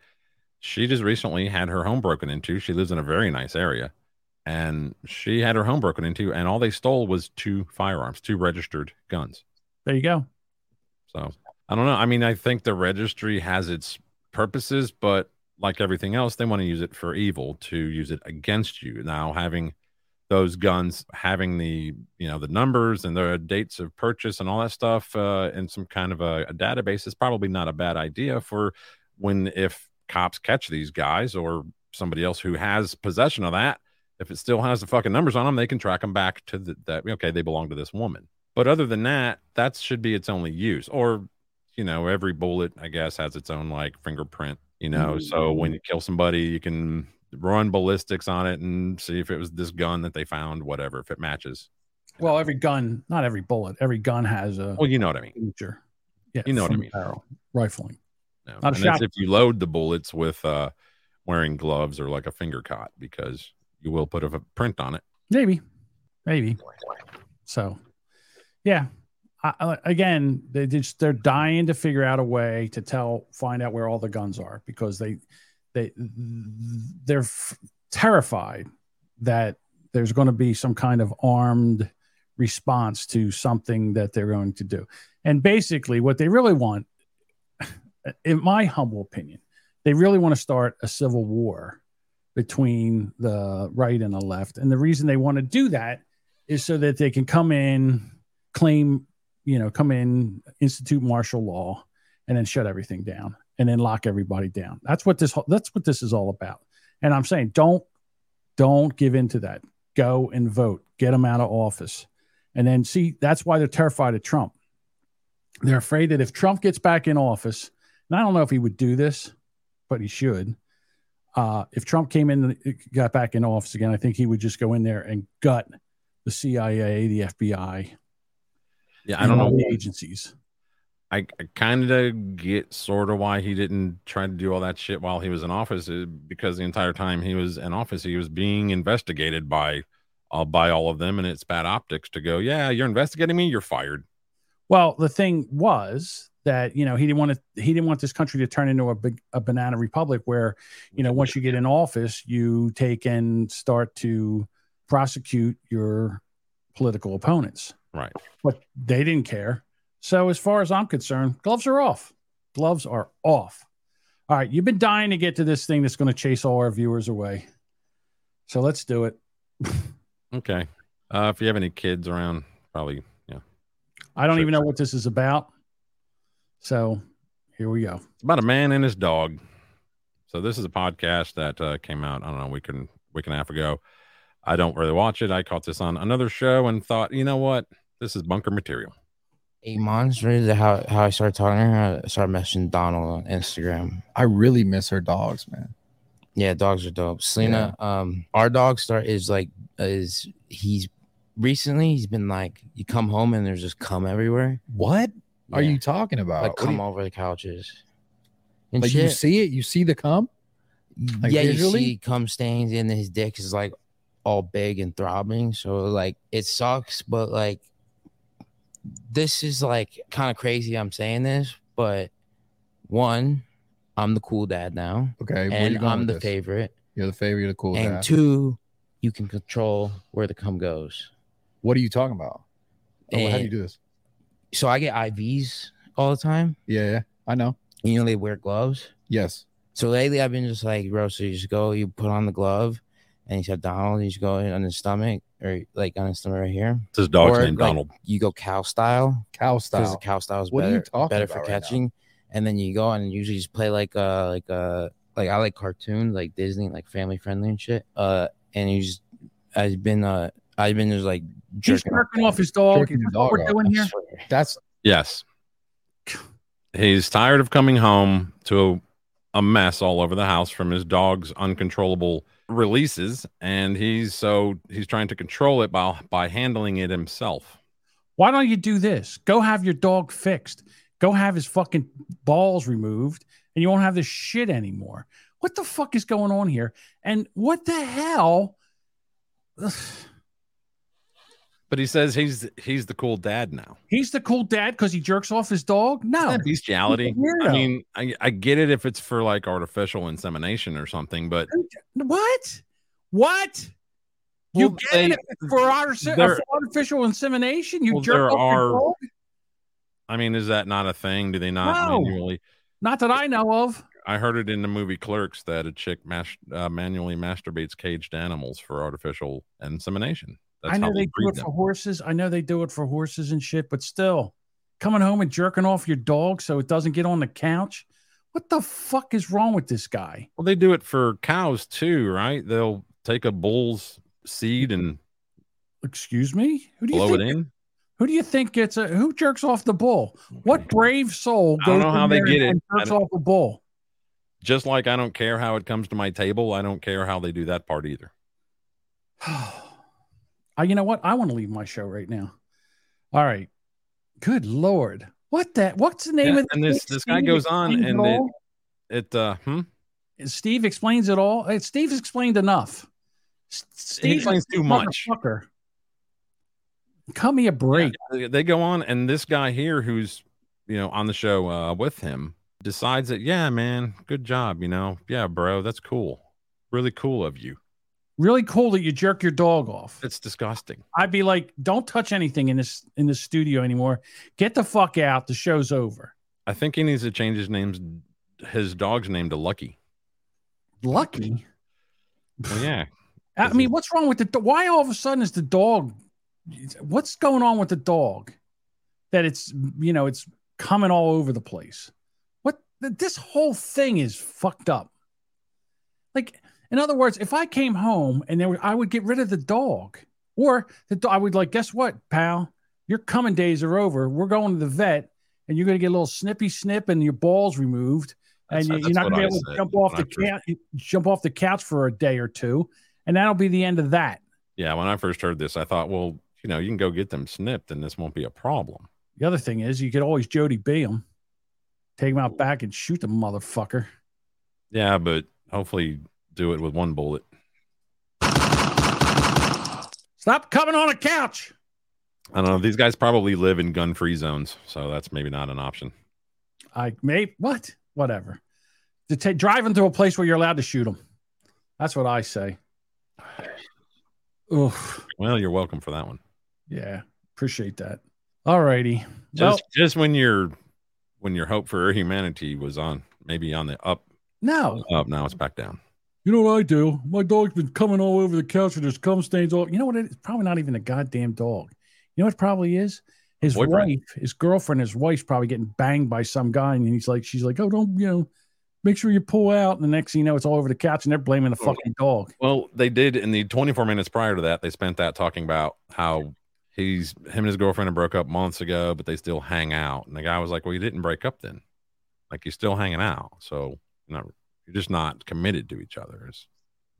She just recently had her home broken into. She lives in a very nice area, and she had her home broken into, and all they stole was two firearms, two registered guns. There you go. So I don't know. I mean, I think the registry has its purposes, but like everything else, they want to use it for evil to use it against you. Now, having those guns, having the you know the numbers and the dates of purchase and all that stuff uh, in some kind of a, a database is probably not a bad idea for when if cops catch these guys or somebody else who has possession of that. If it still has the fucking numbers on them, they can track them back to the, that. Okay, they belong to this woman. But other than that, that should be its only use. Or, you know, every bullet, I guess, has its own like fingerprint, you know. So when you kill somebody, you can run ballistics on it and see if it was this gun that they found, whatever, if it matches. Well, every gun, not every bullet, every gun has a Well, you know what I mean. feature. Yeah, You know what I mean. Barrel rifling. No. Not a And if you load the bullets with uh, wearing gloves or like a finger cot, because you will put a print on it. Maybe, maybe. So, yeah. I- again, they just they're dying to figure out a way to tell, find out where all the guns are because they, they, they're f- terrified that there's going to be some kind of armed response to something that they're going to do. And basically, what they really want, in my humble opinion, they really want to start a civil war between the right and the left. And the reason they want to do that is so that they can come in, claim, you know, come in, institute martial law, and then shut everything down and then lock everybody down. That's what this that's what this is all about. And I'm saying don't don't give in to that. Go and vote. Get them out of office. And then see, that's why they're terrified of Trump. They're afraid that if Trump gets back in office, and I don't know if he would do this, but he should. Uh, if Trump came in, got back in office again, I think he would just go in there and gut the CIA, the FBI. Yeah, I don't know. the agencies. I, I kind of get sort of why he didn't try to do all that shit while he was in office, uh, because the entire time he was in office, he was being investigated by, uh, by all of them, and it's bad optics to go, yeah, you're investigating me, you're fired. Well, the thing was that you know he didn't want to he didn't want this country to turn into a big a banana republic where you know once you get in office you take and start to prosecute your political opponents. Right. But they didn't care. So as far as I'm concerned, gloves are off. Gloves are off. All right, you've been dying to get to this thing that's going to chase all our viewers away. So let's do it. Okay. Uh, if you have any kids around, probably, yeah. I don't even know what this is about. So here we go. It's about a man and his dog. So this is a podcast that uh, came out, I don't know, a week and week and a half ago. I don't really watch it. I caught this on another show and thought, you know what? This is bunker material. Eight months, right? Is that how, how I started talking to her? I started messaging Donald on Instagram. I really miss her dogs, man. Yeah, dogs are dope. Selena, um, our dog start is like is he's recently he's been like you come home and there's just cum everywhere. What are you talking about? Like come you- over the couches. And Like you see it, you see the cum. Like yeah, visually? you see cum stains and his dick is like all big and throbbing. So like it sucks, but like this is like kind of crazy. I'm saying this, but one, I'm the cool dad now. Okay, where you and going I'm with the this? favorite. You're the favorite, you're the cool and dad. two, you can control where the cum goes. What are you talking about? Oh, how do you And- do this? So I get IVs all the time. Yeah, yeah, I know. You know they wear gloves. Yes. So lately I've been just like, bro. So you just go, you put on the glove, and you said Donald. You just go in on his stomach or like on his stomach right here. It's his dog's Or, name, like, Donald. You go cow style. Cow Because style. the cow style is What are better, you talking better about for right now? catching. and then you go and usually just play like uh like uh like I like cartoons like Disney like family friendly and shit. Uh, and you just I've been uh I've been just like He's jerking, off. off his dog. Jerking Is the what dog we're off, doing here? That's Yes. He's tired of coming home to a, a mess all over the house from his dog's uncontrollable releases, and he's so he's trying to control it by by handling it himself. Why don't you do this? Go have your dog fixed. Go have his fucking balls removed, and you won't have this shit anymore. What the fuck is going on here? And what the hell? But he says he's he's the cool dad now. He's the cool dad because he jerks off his dog? No. Bestiality. I mean, I, I get it if it's for like artificial insemination or something, but What? What? You get they- it for, there- for artificial insemination? You Well, jerk off your are- dog? I mean, is that not a thing? Do they not No. manually? Not that I know of. I heard it in the movie Clerks that a chick mas- uh, manually masturbates caged animals for artificial insemination. That's I know they do it them. for horses. I know they do it for horses and shit, but still, coming home and jerking off your dog so it doesn't get on the couch. What the fuck is wrong with this guy? Well, they do it for cows too, right? They'll take a bull's seed and Excuse me? Who do you blow think? it in. Who do you think gets a who jerks off the bull? What brave soul I don't goes know how they get it. Jerks off a bull? Just like I don't care how it comes to my table, I don't care how they do that part either. I, you know what? I want to leave my show right now. All right. Good lord. What that? What's the name Yeah, of and this this guy goes on and it it, it uh hmm? Steve explains it all. Hey, Steve's explained enough. S- Steve's explains too much. Cut me a break. they they go on and this guy here who's you know on the show uh with him decides that yeah man good job you know yeah bro that's cool really cool of you Really cool that you jerk your dog off. it's disgusting I'd be like, don't touch anything in this in this studio anymore. Get the fuck out. The show's over. i think he needs to change his name's his dog's name to lucky Lucky. well yeah I mean, what's wrong with the do- why all of a sudden is the dog what's going on with the dog that it's you know it's coming all over the place what this whole thing is fucked up like in other words if i came home and there were, i would get rid of the dog. Or the do- i would like guess what pal? Your coming days are over. We're going to the vet and you're going to get a little snippy snip and your balls removed and That's- you, you're that's not going to be able to jump off when the couch jump off the couch for a day or two. And that'll be the end of that. Yeah when i first heard this i thought well you know you can go get them snipped and this won't be a problem. The other thing is, you could always Jody B him, take him out back and shoot the motherfucker. yeah but hopefully do it with one bullet Stop coming on a couch. i don't know these guys probably live in gun-free zones so that's maybe not an option I may what? Whatever. To take driving to a place where you're allowed to shoot them. That's what I say. Oof. well you're welcome for that one Yeah. Appreciate that. All righty. just Well, just when your when your hope for humanity was on maybe on the up no. up now it's back down You know what I do? My dog's been coming all over the couch with his cum stains all. You know what? It is probably not even a goddamn dog. You know what it probably is? His Boyfriend. wife, his girlfriend, his wife's probably getting banged by some guy, and he's like, she's like, oh, don't you know, make sure you pull out. And the next thing you know, it's all over the couch, and they're blaming the fucking dog. well they did in the 24 minutes prior to that they spent that talking about how he's him and his girlfriend had broke up months ago but they still hang out and the guy was like well you didn't break up then like you're still hanging out so not you're just not committed to each other it's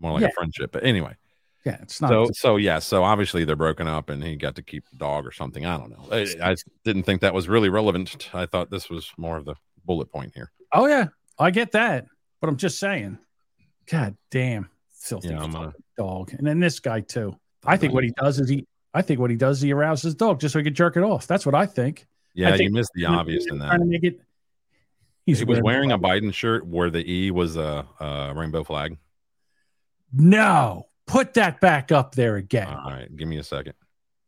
more like Yeah. a friendship but anyway Yeah, it's not. so so yeah so obviously they're broken up and he got to keep the dog or something i don't know I, I didn't think that was really relevant i thought this was more of the bullet point here oh yeah, I get that, but I'm just saying, God damn, filthy Yeah, I'm uh, gonna- dog. And then this guy too. I think what he does is he. I think what he does is he arouses his dog just so he can jerk it off. That's what I think. yeah I you missed the obvious in that Trying to make it. He was wearing a biden shirt where the e was a, a rainbow flag No, put that back up there again. all right give me a second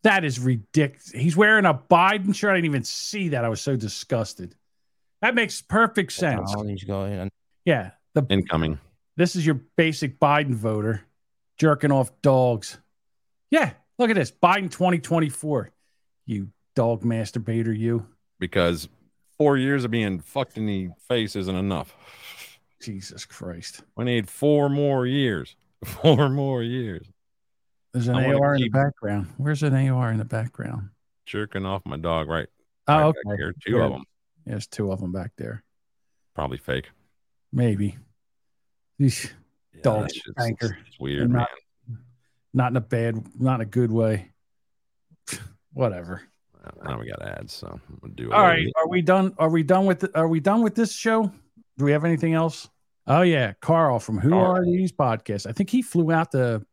That is ridiculous. He's wearing a Biden shirt. I didn't even see that. I was so disgusted. That makes perfect sense. Oh, he's going. Yeah. The incoming this is your basic Biden voter jerking off dogs. Yeah, look at this. Biden 2024. You dog masturbator, you. because four years of being fucked in the face isn't enough. Jesus Christ. We need four more years. Four more years. There's an I AR in the background. Where's an AR in the background? Jerking off my dog, right? Oh, right okay. here. Two of Yeah. them. There's two of them back there. Probably fake. Maybe. These dogs, it's- it's weird, not, Not in a bad, not in a good way. Whatever. Now we got ads, so I'm gonna do. a All little bit. are we done? Are we done with? The, are we done with this show? Do we have anything else? Oh yeah, Carl from Who Carl. Are These podcast. I think he flew out to.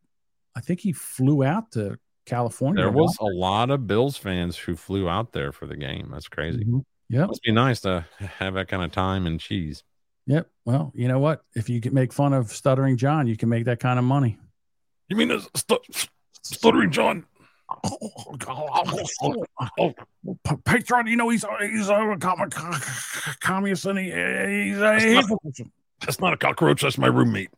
I think he flew out to California. There was a lot of Bills fans who flew out there for the game. That's crazy. Mm-hmm. Yeah, Must be nice to have that kind of time and cheese. Yep. Well, you know what? If you can make fun of stuttering John, you can make that kind of money. You mean stuttering John? Patron, you know he's he's a com- communist and he, he's a That's not, that's not a cockroach. That's my roommate.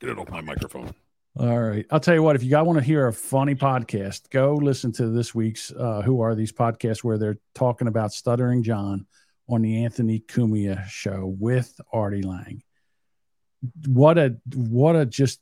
Get it off my microphone. All right. I'll tell you what, if you guys want to hear a funny podcast, go listen to this week's uh, Who Are These podcasts where they're talking about Stuttering John on the Anthony Cumia show with Artie Lange. What a what a just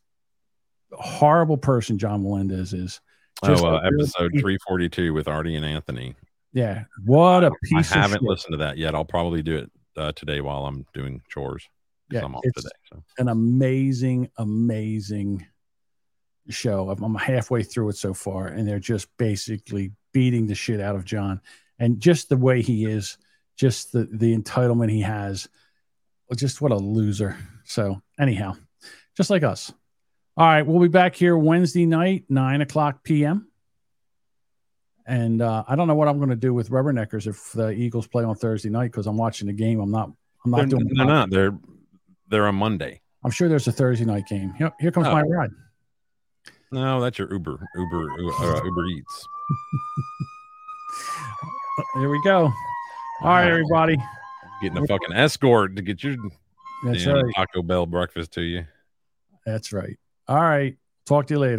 horrible person John Melendez is. Just oh, uh, episode 342 with Artie and Anthony. Yeah. What a I piece of haven't listened to that yet. I'll probably do it uh, today while I'm doing chores. Yeah, I'm off it's today. So. an amazing, amazing show. I'm, I'm halfway through it so far, and they're just basically beating the shit out of John, and just the way he is, just the the entitlement he has, just what a loser. So anyhow, just like us. All right, we'll be back here Wednesday night, nine o'clock p.m. And uh, I don't know what I'm going to do with Rubberneckers if the Eagles play on Thursday night because I'm watching the game. I'm not. I'm not They're, doing. they're not. They're they're on Monday. I'm sure there's a Thursday night game. Here, here comes Oh. my ride. No, that's your Uber, Uber, uh, Uber Eats. There we go. All right, everybody. Getting a fucking escort to get your That's right. Taco Bell breakfast to you. That's right. All right. Talk to you later.